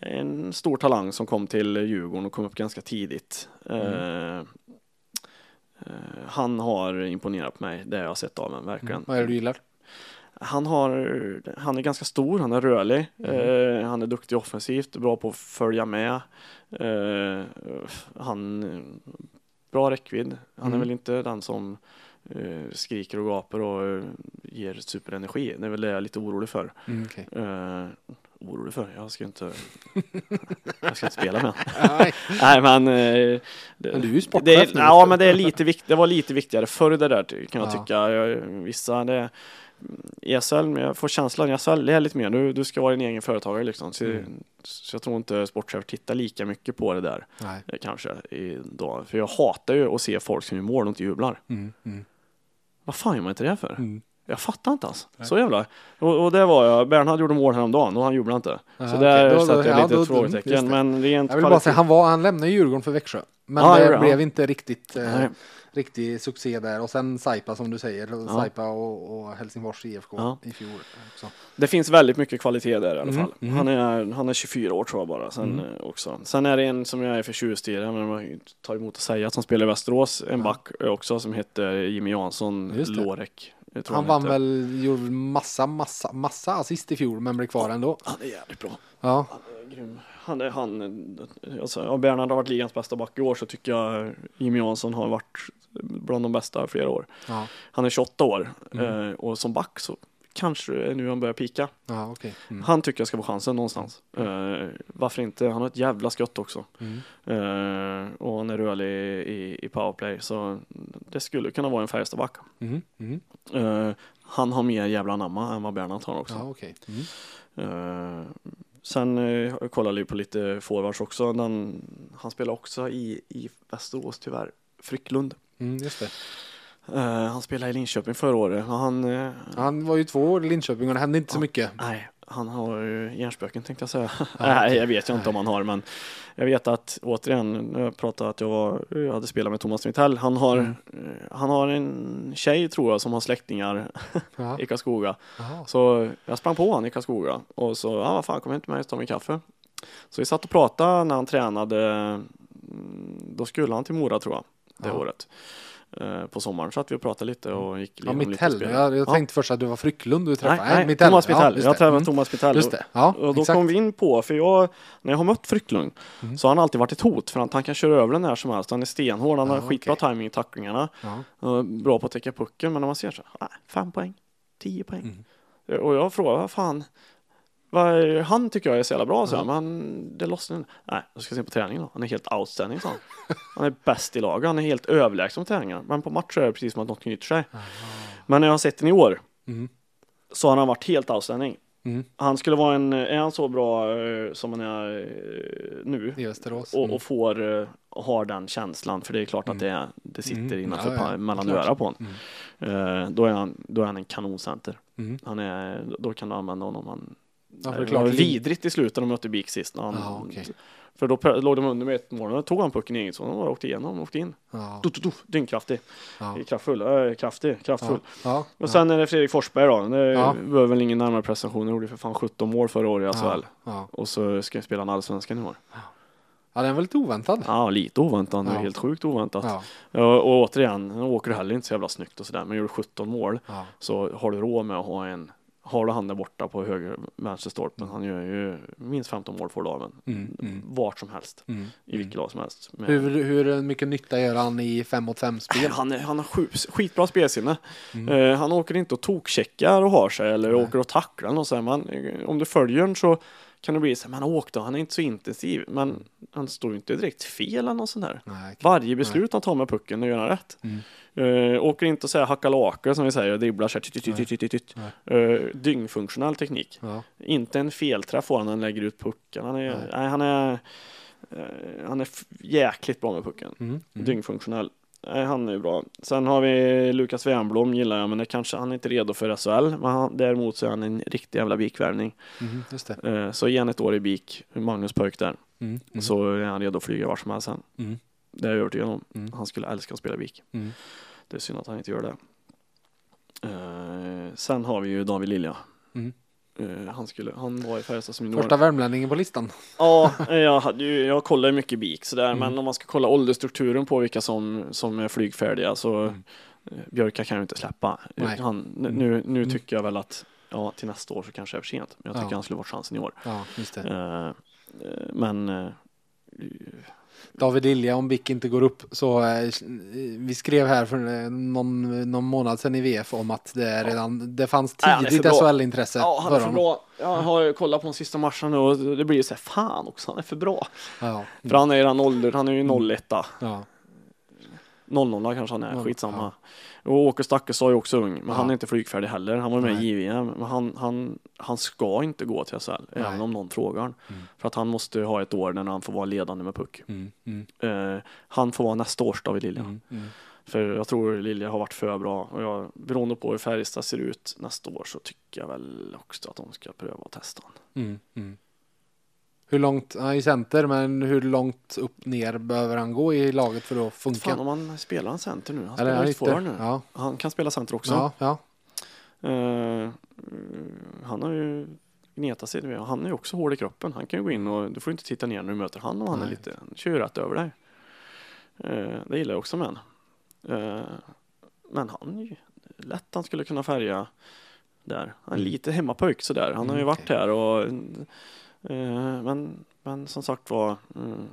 en stor talang som kom till Djurgården och kom upp ganska tidigt. Eh, eh, han har imponerat på mig, det jag har sett av honom verkligen. Vad är det du gillar? Han, har, han är ganska stor, han är rörlig, Mm. eh, han är duktig offensivt, bra på att följa med. Eh, han bra räckvidd. Han är Mm. väl inte den som eh, skriker och gapar och eh, ger superenergi. Det är väl det jag är lite orolig för. Mm, okej. Eh, orolig för? Jag ska inte, jag ska inte spela med Nej, Nej men, eh, det, Men du är ju sportchef det, är- nu. Ja men det, är lite vikt, det var lite viktigare förr det där kan jag Ja. tycka. Jag, vissa det ESL, jag får känslan, ESL det är lite mer, du, du ska vara din egen företagare liksom. Så, Mm. så jag tror inte sportchef tittar lika mycket på det där Nej. eh, kanske idag. För jag hatar ju att se folk som gör mål och inte jublar. Mm, mm, Vad fan gör man inte det för? mm. Jag fattar inte alls. Så jävla. Och, och det var jag. Bernhard gjorde mål häromdagen och han jublade inte. Ja, så där Då- då- sätter jag ja, lite då- ett då- frågetecken. det. Men rent Jag vill bara säga, han, var, han lämnade Djurgården för Växjö. Men Ja, det han. blev inte riktigt eh, Nej. Riktig succé där. Och sen Saipa som du säger. Ja. Saipa och, och Helsingfors IFK Ja. i fjol också. Det finns väldigt mycket kvalitet där i alla Mm, fall. mm. Han, är, han är 24 år tror jag bara. Sen, Mm. eh, också. sen är det en som jag är förtjust i, men man tar emot att säga, som spelar i Västerås, en Ja. back också som heter Jimmy Jansson. Lorek. Tror Han vann väl, gjorde massa, massa, massa assist i fjol men blev kvar ändå. Han är jävligt bra. Ja, Han är grym. Han är, han, alltså, Bernhard har varit ligans bästa back i år så tycker jag Jimmy Jansson har varit bland de bästa i flera år. ja, Han är 28 år Mm. eh, och som back så kanske det är nu han börjar pika. ja okej. Mm. Han tycker jag ska få chansen någonstans. Eh, varför inte? Han har ett jävla skott också. Mm. Eh, och han är rörlig i, i powerplay så det skulle kunna vara en Färjestadback. Mm. Eh, han har mer jävla anamma än vad Bernhard har också. Ja, okej. Mm. Eh, sen uh, kollade jag på lite forwards också. Den, han spelar också i, i Västerås tyvärr. Frycklund. Mm, just det. Eh, han spelade i Linköping förra året. Han, eh, Han var ju två år i Linköping och det hände inte så mycket. Nej, han har hjärnspöken tänkte jag säga. Ja, Nej, jag vet ju inte om han har, men jag vet att återigen, när jag pratade att jag, var, jag hade spelat med Thomas Mittell, han har, Mm. eh, han har en tjej tror jag som har släktingar Ja. i Karlskoga. Så jag sprang på honom i Karlskoga och så, ja vad fan, kom inte med och ta mig kaffe. Så vi satt och pratade när han tränade, mm, då skulle han till Mora tror jag, det Ja. året. Eh, På sommaren satt vi och pratade lite och gick Ja, igenom lite Mittell. spel. Jag, jag Ja. tänkte först att du var Frycklund du Nej, träffade. nej, Mittell. Thomas Ja, Mittell. just jag träffade Mm. Thomas Mittell. Just det. Ja, Och då exakt. kom vi in på, för jag, när jag har mött Frycklund Mm. så har han alltid varit ett hot för att han kan köra över den när som helst. Han är stenhård, han Ja, har skitbra okej. timing i tacklingarna, Ja. bra på att täcka pucken. Men när man ser så, nej, fem poäng, tio poäng. Mm. Och jag frågar, vad fan, vad är, han tycker jag är så jävla bra, så här, men det lossnar. Nej, jag ska se på träningen då. Han är helt outstanding, sa han. Han är bäst i laget, han är helt överlägsen på träningar. Men på matcher är det precis som att något knyter sig. Men när jag har sett den i år Mm. så har han varit helt outstanding. Mm. Han skulle vara en, är han så bra eh, som han är eh, nu I Västerås. och, Mm. och får, eh, har den känslan, för det är klart att det, är, det sitter Mm. innanför Ja, ja, mellan öra på honom. Eh, då, är han, då är han en kanoncenter. Mm. Han är, då kan du använda honom. Han, Ja, det var vidrigt i slutet när de mötte BIK sist. När han, Ja, okej. För då låg de under med ett mål, då tog han pucken i eget zon och åkte igenom, åkte in. Ja. Du, du, du, dyngkraftig, Ja. kraftfull, äh, kraftig, kraftfull. Ja. Och sen är det Fredrik Forsberg då. Det Ja. behöver väl ingen närmare presentation. Han gjorde för fan 17 mål förra året i SHL. Och så ska jag spela en allsvenskan i år. ja, den var lite oväntad. Ja, lite oväntat. Ja. Helt sjukt oväntat. Ja, och återigen, han åker heller inte så jävla snyggt och sådär. Men gör du 17 mål så har du råd med att ha en har du han där borta på höger vänsterstolpen, han gör ju minst 15 mål för dagen. Mm. Mm. Vart som helst, Mm. i vilket lag som helst. Men- Hur, hur mycket nytta gör han i 5 mot 5 spel? Han, är, han har sju- skitbra spelsinne. Mm. Eh, han åker inte och tokkcheckar och har sig eller Nej. åker och tacklar och så här, man, Om du följer den så kan det bli så här, men han åkte, han är inte så intensiv. Men han står ju inte direkt fel eller något sånt där. Nej. Varje beslut han tar med pucken, det gör han rätt. Mm. Eh, åker inte och säger hacka laker som vi säger och dribblar så här. Eh, dyngfunktionell teknik. Ja. Inte en felträff får han när han lägger ut pucken. Han är, Nej. nej. han är, eh, han är jäkligt bra med pucken. Mm. Mm. Dyngfunktionell. Nej, han är ju bra. Sen har vi Lukas Wernbloom gillar jag, men det kanske han är inte redo för SHL. Men han, däremot så är han en riktig jävla bikvärvning. Mm. Just det. Eh, så igen ett år i BIK, Magnus Pöjk där. Mm. Mm. så är han redo att flyga vart som helst sen. Mm. Det är jag övertygad om. Mm. Han skulle älska att spela Vik. Mm. Det är synd att han inte gör det. Eh, sen har vi ju David Lilja. Mm. Eh, han, skulle, han var i Färjestad som junior. Första värmlänningen på listan. Ja, jag, hade jag kollar mycket BIK sådär, Mm. men om man ska kolla åldersstrukturen på vilka som, som är flygfärdiga så Mm. eh, Björka kan ju inte släppa. Nej. Han, nu nu Mm. tycker jag väl att ja, till nästa år så kanske det är för sent. Men jag tycker Ja. han skulle varit chansen i år. Ja, just det. Eh, eh, men eh, David Lilja, om Bick inte går upp så eh, vi skrev här för eh, någon, någon månad sedan i VF om att det redan det fanns tidigt för bra. SHL-intresse ja, han för är för honom. bra. Jag har kollat på de sista matcherna och det blir så här, fan också, han är för bra. Ja, För han är i den ålder, han är ju 01 ja, 00 kanske han är, skitsamma. ja. Och Åke Stakkesson är ju också ung, men Ja. han är inte flygfärdig heller. Han var med i JVM, men han, han, han ska inte gå till SHL, även om någon frågar. Mm. För att han måste ha ett år när han får vara ledande med puck. mm, mm, Eh, han får vara nästa års David Lilja. mm, mm. För jag tror Lilja har varit för bra. Och jag, beroende på hur Färjestad ser ut nästa år så tycker jag väl också att de ska pröva att testa honom. Hur långt, han är ju center, men hur långt upp ner behöver han gå i laget för att funka? Fan om han spelar en center nu. Han spelar är han ytter forward nu. Ja, Han kan spela center också. ja, ja. Eh, han har ju gnetat sig. Han är ju också hård i kroppen. Han kan ju gå in och du får inte titta ner när du möter han om han är Nej. lite, han kör ju rätt över dig. Eh, det gillar jag också med han. Eh, men han är ju lätt han skulle kunna färga där. Han är Mm. lite hemmapojk sådär. Han har ju Mm, varit här och men, men som sagt var mm,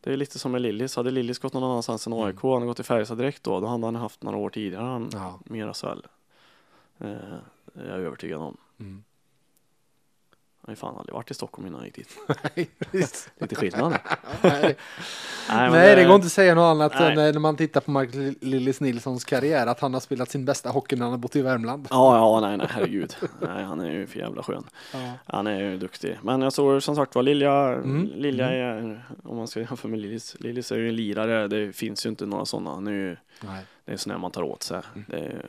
det är lite som med Lillis. Hade Lillis gått någon annanstans än AIK, han hade gått till Färjestad direkt då, då hade han haft några år tidigare han ja. mera SHL. Eh, det är jag övertygad om. Mm. Han har ju fan aldrig varit i Stockholm innan han gick dit. Nej, visst. Lite skillnad. Nej, men Nej, det går inte att säga något annat Nej. än eh, när man tittar på Mark Lillis Nilssons karriär att han har spelat sin bästa hockey när han har bott i Värmland. Ja, ja, nej, nej, herregud. Nej, han är ju för jävla skön. Ja. Han är ju duktig. Men jag tror som sagt var Lilja, Mm. Lilja är, om man ska jämföra med Lillis, Lillis är ju en lirare. Det finns ju inte några sådana. Han är ju, Nej. det är här man tar åt sig. Det är,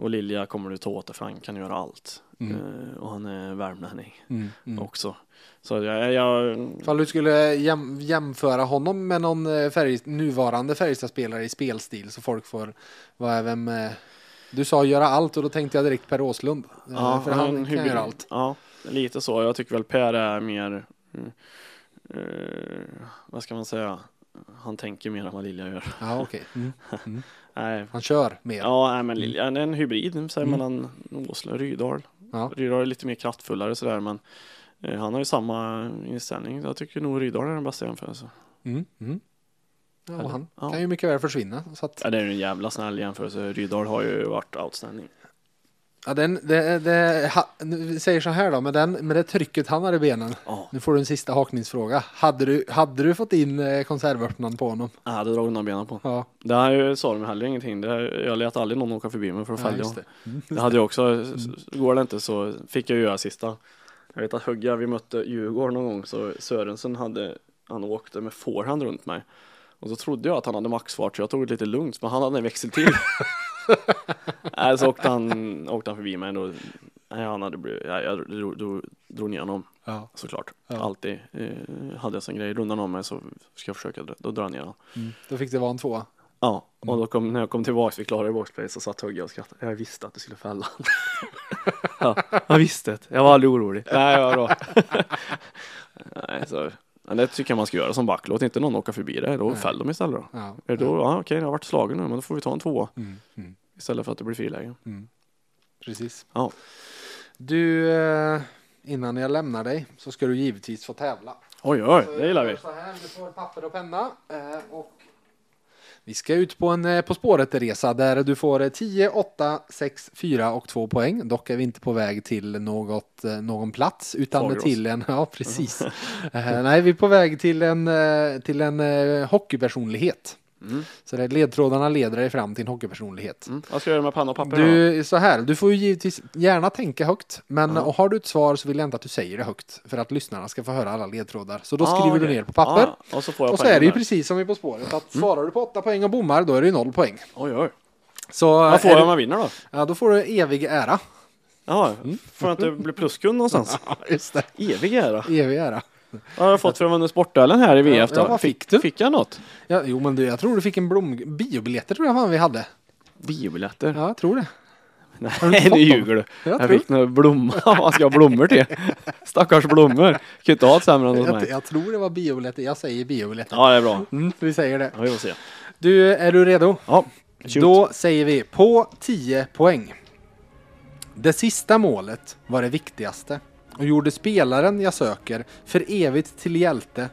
och Lilja kommer du ta åt för han kan göra allt. Mm. Eh, och han är värmlänning Mm. Mm. också. Så jag, jag Ifall du skulle jäm, jämföra honom med någon eh, färg, nuvarande Färjestadspelare i spelstil så folk får vara även med. Du sa göra allt och då tänkte jag direkt Per Åslund. Eh, för han kan göra allt. Ja, lite så. Jag tycker väl Per är mer, eh, vad ska man säga, han tänker mer än vad Lilja gör. Ja, okej. Mm. Nej, Han kör mer. ja, nej, men Lilja är en hybrid säger Mm. mellan Åsle och Rydal. Ja. Rydal är lite mer kraftfullare sådär, men eh, han har ju samma inställning. Jag tycker nog Rydal är den bästa jämförelsen. Mm. Mm. Ja, han Ja. kan ju mycket väl försvinna. Att, Ja, det är en jävla snäll jämförelse. Rydal har ju varit outstanding. Ja, den, det, det, ha, vi säger så här då, med, den, med det trycket han har i benen. Ja, Nu får du en sista hakningsfråga. Hade du, hade du fått in eh, konservöppnaren på honom? jag hade dragit undan benen på. Ja, Det här sa de heller ingenting. Det, jag lät aldrig någon åka förbi mig för att fälla. det. Mm. Det hade jag också. Går det inte så fick jag göra sista. Jag vet att Högga, vi mötte Djurgården någon gång så Sörensen hade, han åkte med forehand runt mig. Och så trodde jag att han hade maxfart så jag tog det lite lugnt men han hade en växel till. Nej, så åkte han, åkte han förbi mig då. Nej, han hade blivit, nej, jag drog, drog, drog ner honom Ja. såklart. Ja. Alltid eh, hade jag sån grej. Rundar han om mig så ska jag försöka, dra- då drar jag ner honom. Mm. Då fick det vara en tvåa. Ja, och då kom, när jag kom tillbaka, vi klarade boxplay så satt Högga och skrattade. Jag visste att du skulle fälla. ja, jag visste det. Jag var aldrig orolig. Nej, vad bra. Nej, så, men det tycker jag man ska göra som back. Låt inte någon åka förbi dig. Då Nej. fäll dem istället då. Ja. Det då, ja, okej, jag har varit slagen nu, men då får vi ta en tvåa Mm. Mm. Istället för att det blir friläge. Precis. Ja. Du, eh, innan jag lämnar dig så ska du givetvis få tävla. Oj, oj, Så det gillar vi. Så här, du får papper och penna. eh, Och vi ska ut på en eh, På spåret-resa där du får eh, 10, 8, 6, 4 och 2 poäng. Dock är vi inte på väg till något, någon plats utan Fagerås. till en, ja precis. Nej, vi är på väg till en, till en hockeypersonlighet. Mm. Så det, ledtrådarna leder dig fram till en hockeypersonlighet. Mm. Vad ska jag göra med panna och papper? Du, så här, du får ju givetvis gärna tänka högt, men Ja. och har du ett svar så vill jag inte att du säger det högt för att lyssnarna ska få höra alla ledtrådar. Så då Ah, skriver du okej. ner på papper. Ah, och så och så är det ju precis som i På spåret, att svarar du på åtta poäng och bommar, då är det ju noll poäng. Oj, oj. Så Vad får jag du- om jag vinner då? Ja, då får du evig ära. Ja, får jag inte bli pluskund någonstans? Just det. Evig ära. Evig ära. Jag har fått från vunnit sportduellen här i VF då. Ja, vad fick du? Fick jag något? Ja, jo, men du, jag tror du fick en blom... Biobiljetter tror jag fan vi hade. Biobiljetter? Ja, jag tror det. Nej, du nu ljuger du. Jag Jag fick några blommor. Man ska ha blommor till. Stackars blommor. Kan inte ha ett sämre än hos jag, mig. jag tror det var biobiljetter. Jag säger biobiljetter. Ja, det är bra. Mm, vi säger det. Ja, vi får se. Du, är du redo? Ja, shoot. Då säger vi på 10 poäng. Det sista målet var det viktigaste och gjorde spelaren jag söker för evigt till hjälte.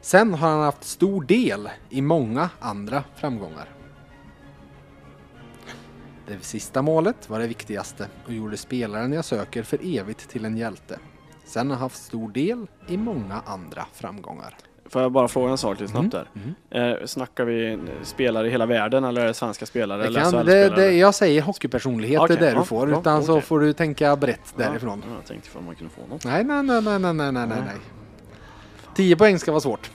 Sen har han haft stor del i många andra framgångar. Det sista målet var det viktigaste och gjorde spelaren jag söker för evigt till en hjälte. Sen har han haft stor del i många andra framgångar. Får jag bara fråga en sak lite snabbt där? Mm. Eh, snackar vi spelare i hela världen eller är det svenska spelare? Det eller kan, det, SHL-spelare? det, jag säger hockeypersonlighet, Okej, det är det ja, du får. bra, utan så okej. får du tänka brett Ja, därifrån. Ja, jag tänkte ifall man kunde få något. Nej, nej, nej, nej, nej, nej, nej, nej. 10 poäng ska vara svårt.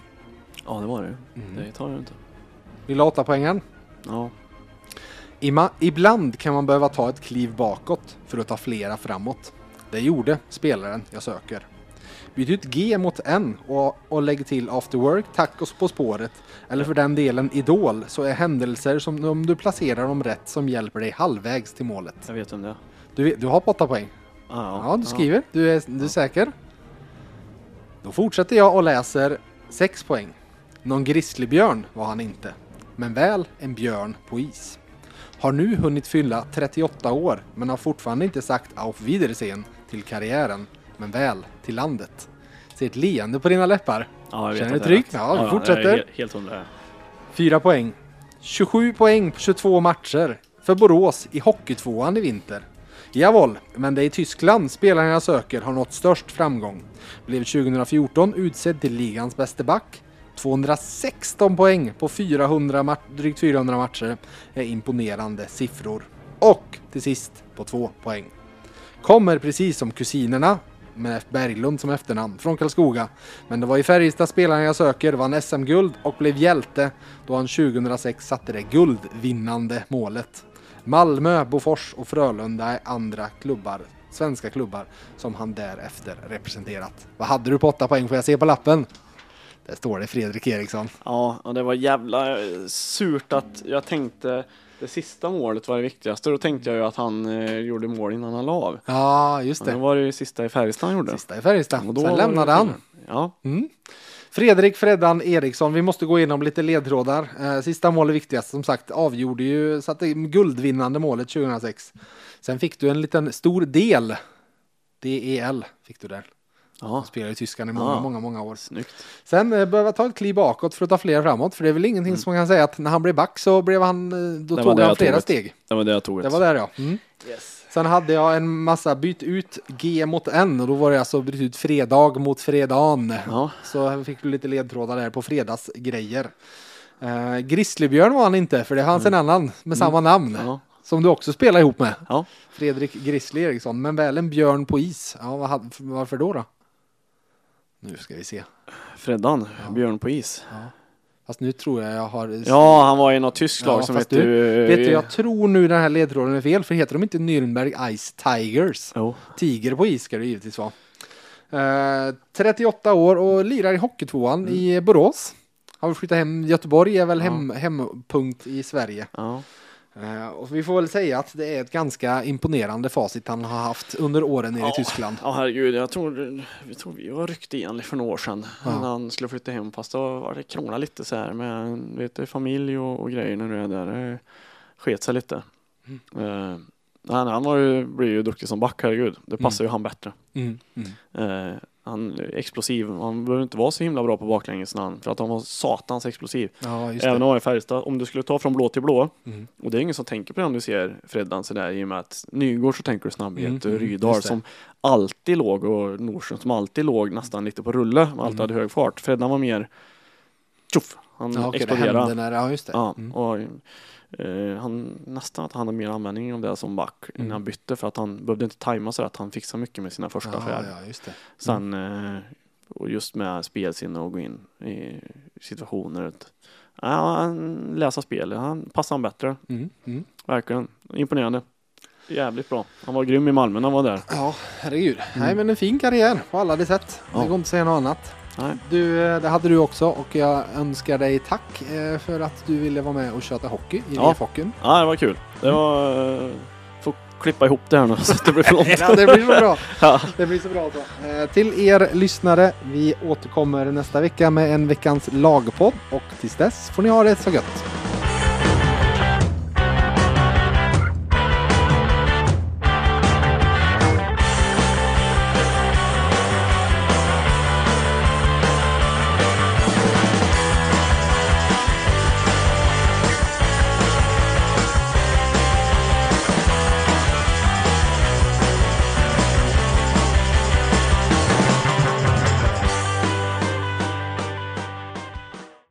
Ja, det var det Mm. Det tar jag inte. Vill du ha 8 poängen? Ja. Ima, ibland kan man behöva ta ett kliv bakåt för att ta flera framåt. Det gjorde spelaren jag söker. Byt ut G mot N och, och lägg till after work, tacos på spåret eller för den delen idol så är händelser som om du placerar dem rätt som hjälper dig halvvägs till målet. Jag vet om det. Du, du har på 8 poäng. Ah, Ja, du skriver. Du är, du är säker? Då fortsätter jag och läser 6 poäng. Någon grizzlybjörn var han inte, men väl en björn på is. Har nu hunnit fylla 38 år, men har fortfarande inte sagt auf Wiedersehen till karriären, men väl till landet. Se ett leende på dina läppar. Ja, jag Känner du är trygg? Ja, vi fortsätter. helt- hundra. 4 poäng. 27 poäng på 22 matcher för Borås i Hockeytvåan i vinter. Jawohl, men det är i Tyskland spelaren jag söker har nått störst framgång. Blev 2014 utsedd till ligans bäste back. 216 poäng på 400 ma- drygt 400 matcher är imponerande siffror. Och till sist på 2 poäng. Kommer precis som kusinerna med F. Berglund som efternamn från Karlskoga. Men det var i Färjestad spelaren jag söker, vann SM-guld och blev hjälte då han 2006 satte det guldvinnande målet. Malmö, Bofors och Frölunda är andra klubbar, svenska klubbar som han därefter representerat. Vad hade du på 8 poäng får jag se på lappen? Där står det Fredrik Eriksson. Ja, och det var jävla eh, surt att jag tänkte det sista målet var det viktigaste. Då tänkte jag ju att han eh, gjorde mål innan han la av. Ja, just Men då det. var det ju sista i Färjestad han gjorde. Sista i Färjestad. Och då Sen var lämnade det- han. Ja, Mm. Fredrik Freddan Eriksson, vi måste gå igenom lite ledtrådar. Eh, sista målet viktigast, som sagt, avgjorde ju, satte guldvinnande målet 2006. Sen fick du en liten stor del. DEL fick du där. Ja, Spelade i Tyskland i många, Ja. många, många år. snyggt. Sen eh, behöver jag ta ett kliv bakåt för att ta fler framåt. För det är väl ingenting som man kan säga att när han blev back så blev han, eh, då Det tog det han flera tog steg. Det var det jag tog Det var där ja. Mm. Yes. Sen hade jag en massa byt ut G mot N och då var det alltså byt ut fredag mot fredagen. Ja, Så fick du lite ledtrådar där på fredagsgrejer. Uh, Grizzlybjörn var han inte, för det fanns en annan med samma namn. ja, Som du också spelar ihop med. ja. Fredrik Grizzly Eriksson, men väl en björn på is. Ja, varför då då? Nu ska vi se. Freddan, Björn på is. Fast nu tror jag jag har... Ja, han var i något tyskt lag Ja, som hette... du, Vet du, jag tror nu den här ledtråden är fel, för heter de inte Nürnberg Ice Tigers? Jo, Tiger på is ska det givetvis vara. Eh, 38 år och lirar i Hockeytvåan i Borås. Har flyttat hem, Göteborg är väl Ja. hem, hempunkt i Sverige. ja. Eh, och vi får väl säga att det är ett ganska imponerande facit han har haft under åren nere i Ja. Tyskland. Ja, herregud, jag tror, vi tror vi var ryckte igen för några år sedan Ja. när han skulle flytta hem fast då var det krångla lite så här med vet familj och, och grejer när du är där. Det sket sig lite. Mm. Eh, han, han var ju, blev ju duktig som back, herregud. Det passar ju han bättre. Mm, mm. Han är explosiv. Han behöver inte vara så himla bra på baklänges när han, för att han var satans explosiv. Ja, just Även det. om han är i Färjestad, om du skulle ta från blå till blå, Mm. och det är ingen som tänker på det om du ser Freddan sådär i och med att Nygård så tänker du snabbhet, Mm, och mm, Rydahl det. som alltid låg och Nordström som alltid låg nästan lite på rulle, och alltid Mm. hade hög fart. Freddan var mer tjoff, han Ja, okej, det exploderade. hände när, ja, just det. Ja, Mm. och eh, han nästan att han hade mer användning av det som back Mm. innan han bytte för att han behövde inte tajma så att han så mycket med sina första ja, skär. ja, just det. Sen eh, och just med spelsinne och gå in i situationer. Att, ja, han läsa spel, han passar han bättre. Mm, mm. Verkligen imponerande. jävligt bra. Han var grym i Malmö när han var där. Ja, herregud. Nej, men en fin karriär på alla de sätt. Ja. Det går inte att säga något annat. Nej. Du, eh, det hade du också och jag önskar dig tack eh, för att du ville vara med och köta hockey i Ja. VF-hockeyn. Ja, det var kul. Det var... Uh, får klippa ihop det här nu så att det blir för långt. Ja, det blir så bra. Ja. Det blir så bra så. Eh, till er lyssnare, vi återkommer nästa vecka med en veckans lagpodd och tills dess får ni ha det så gött.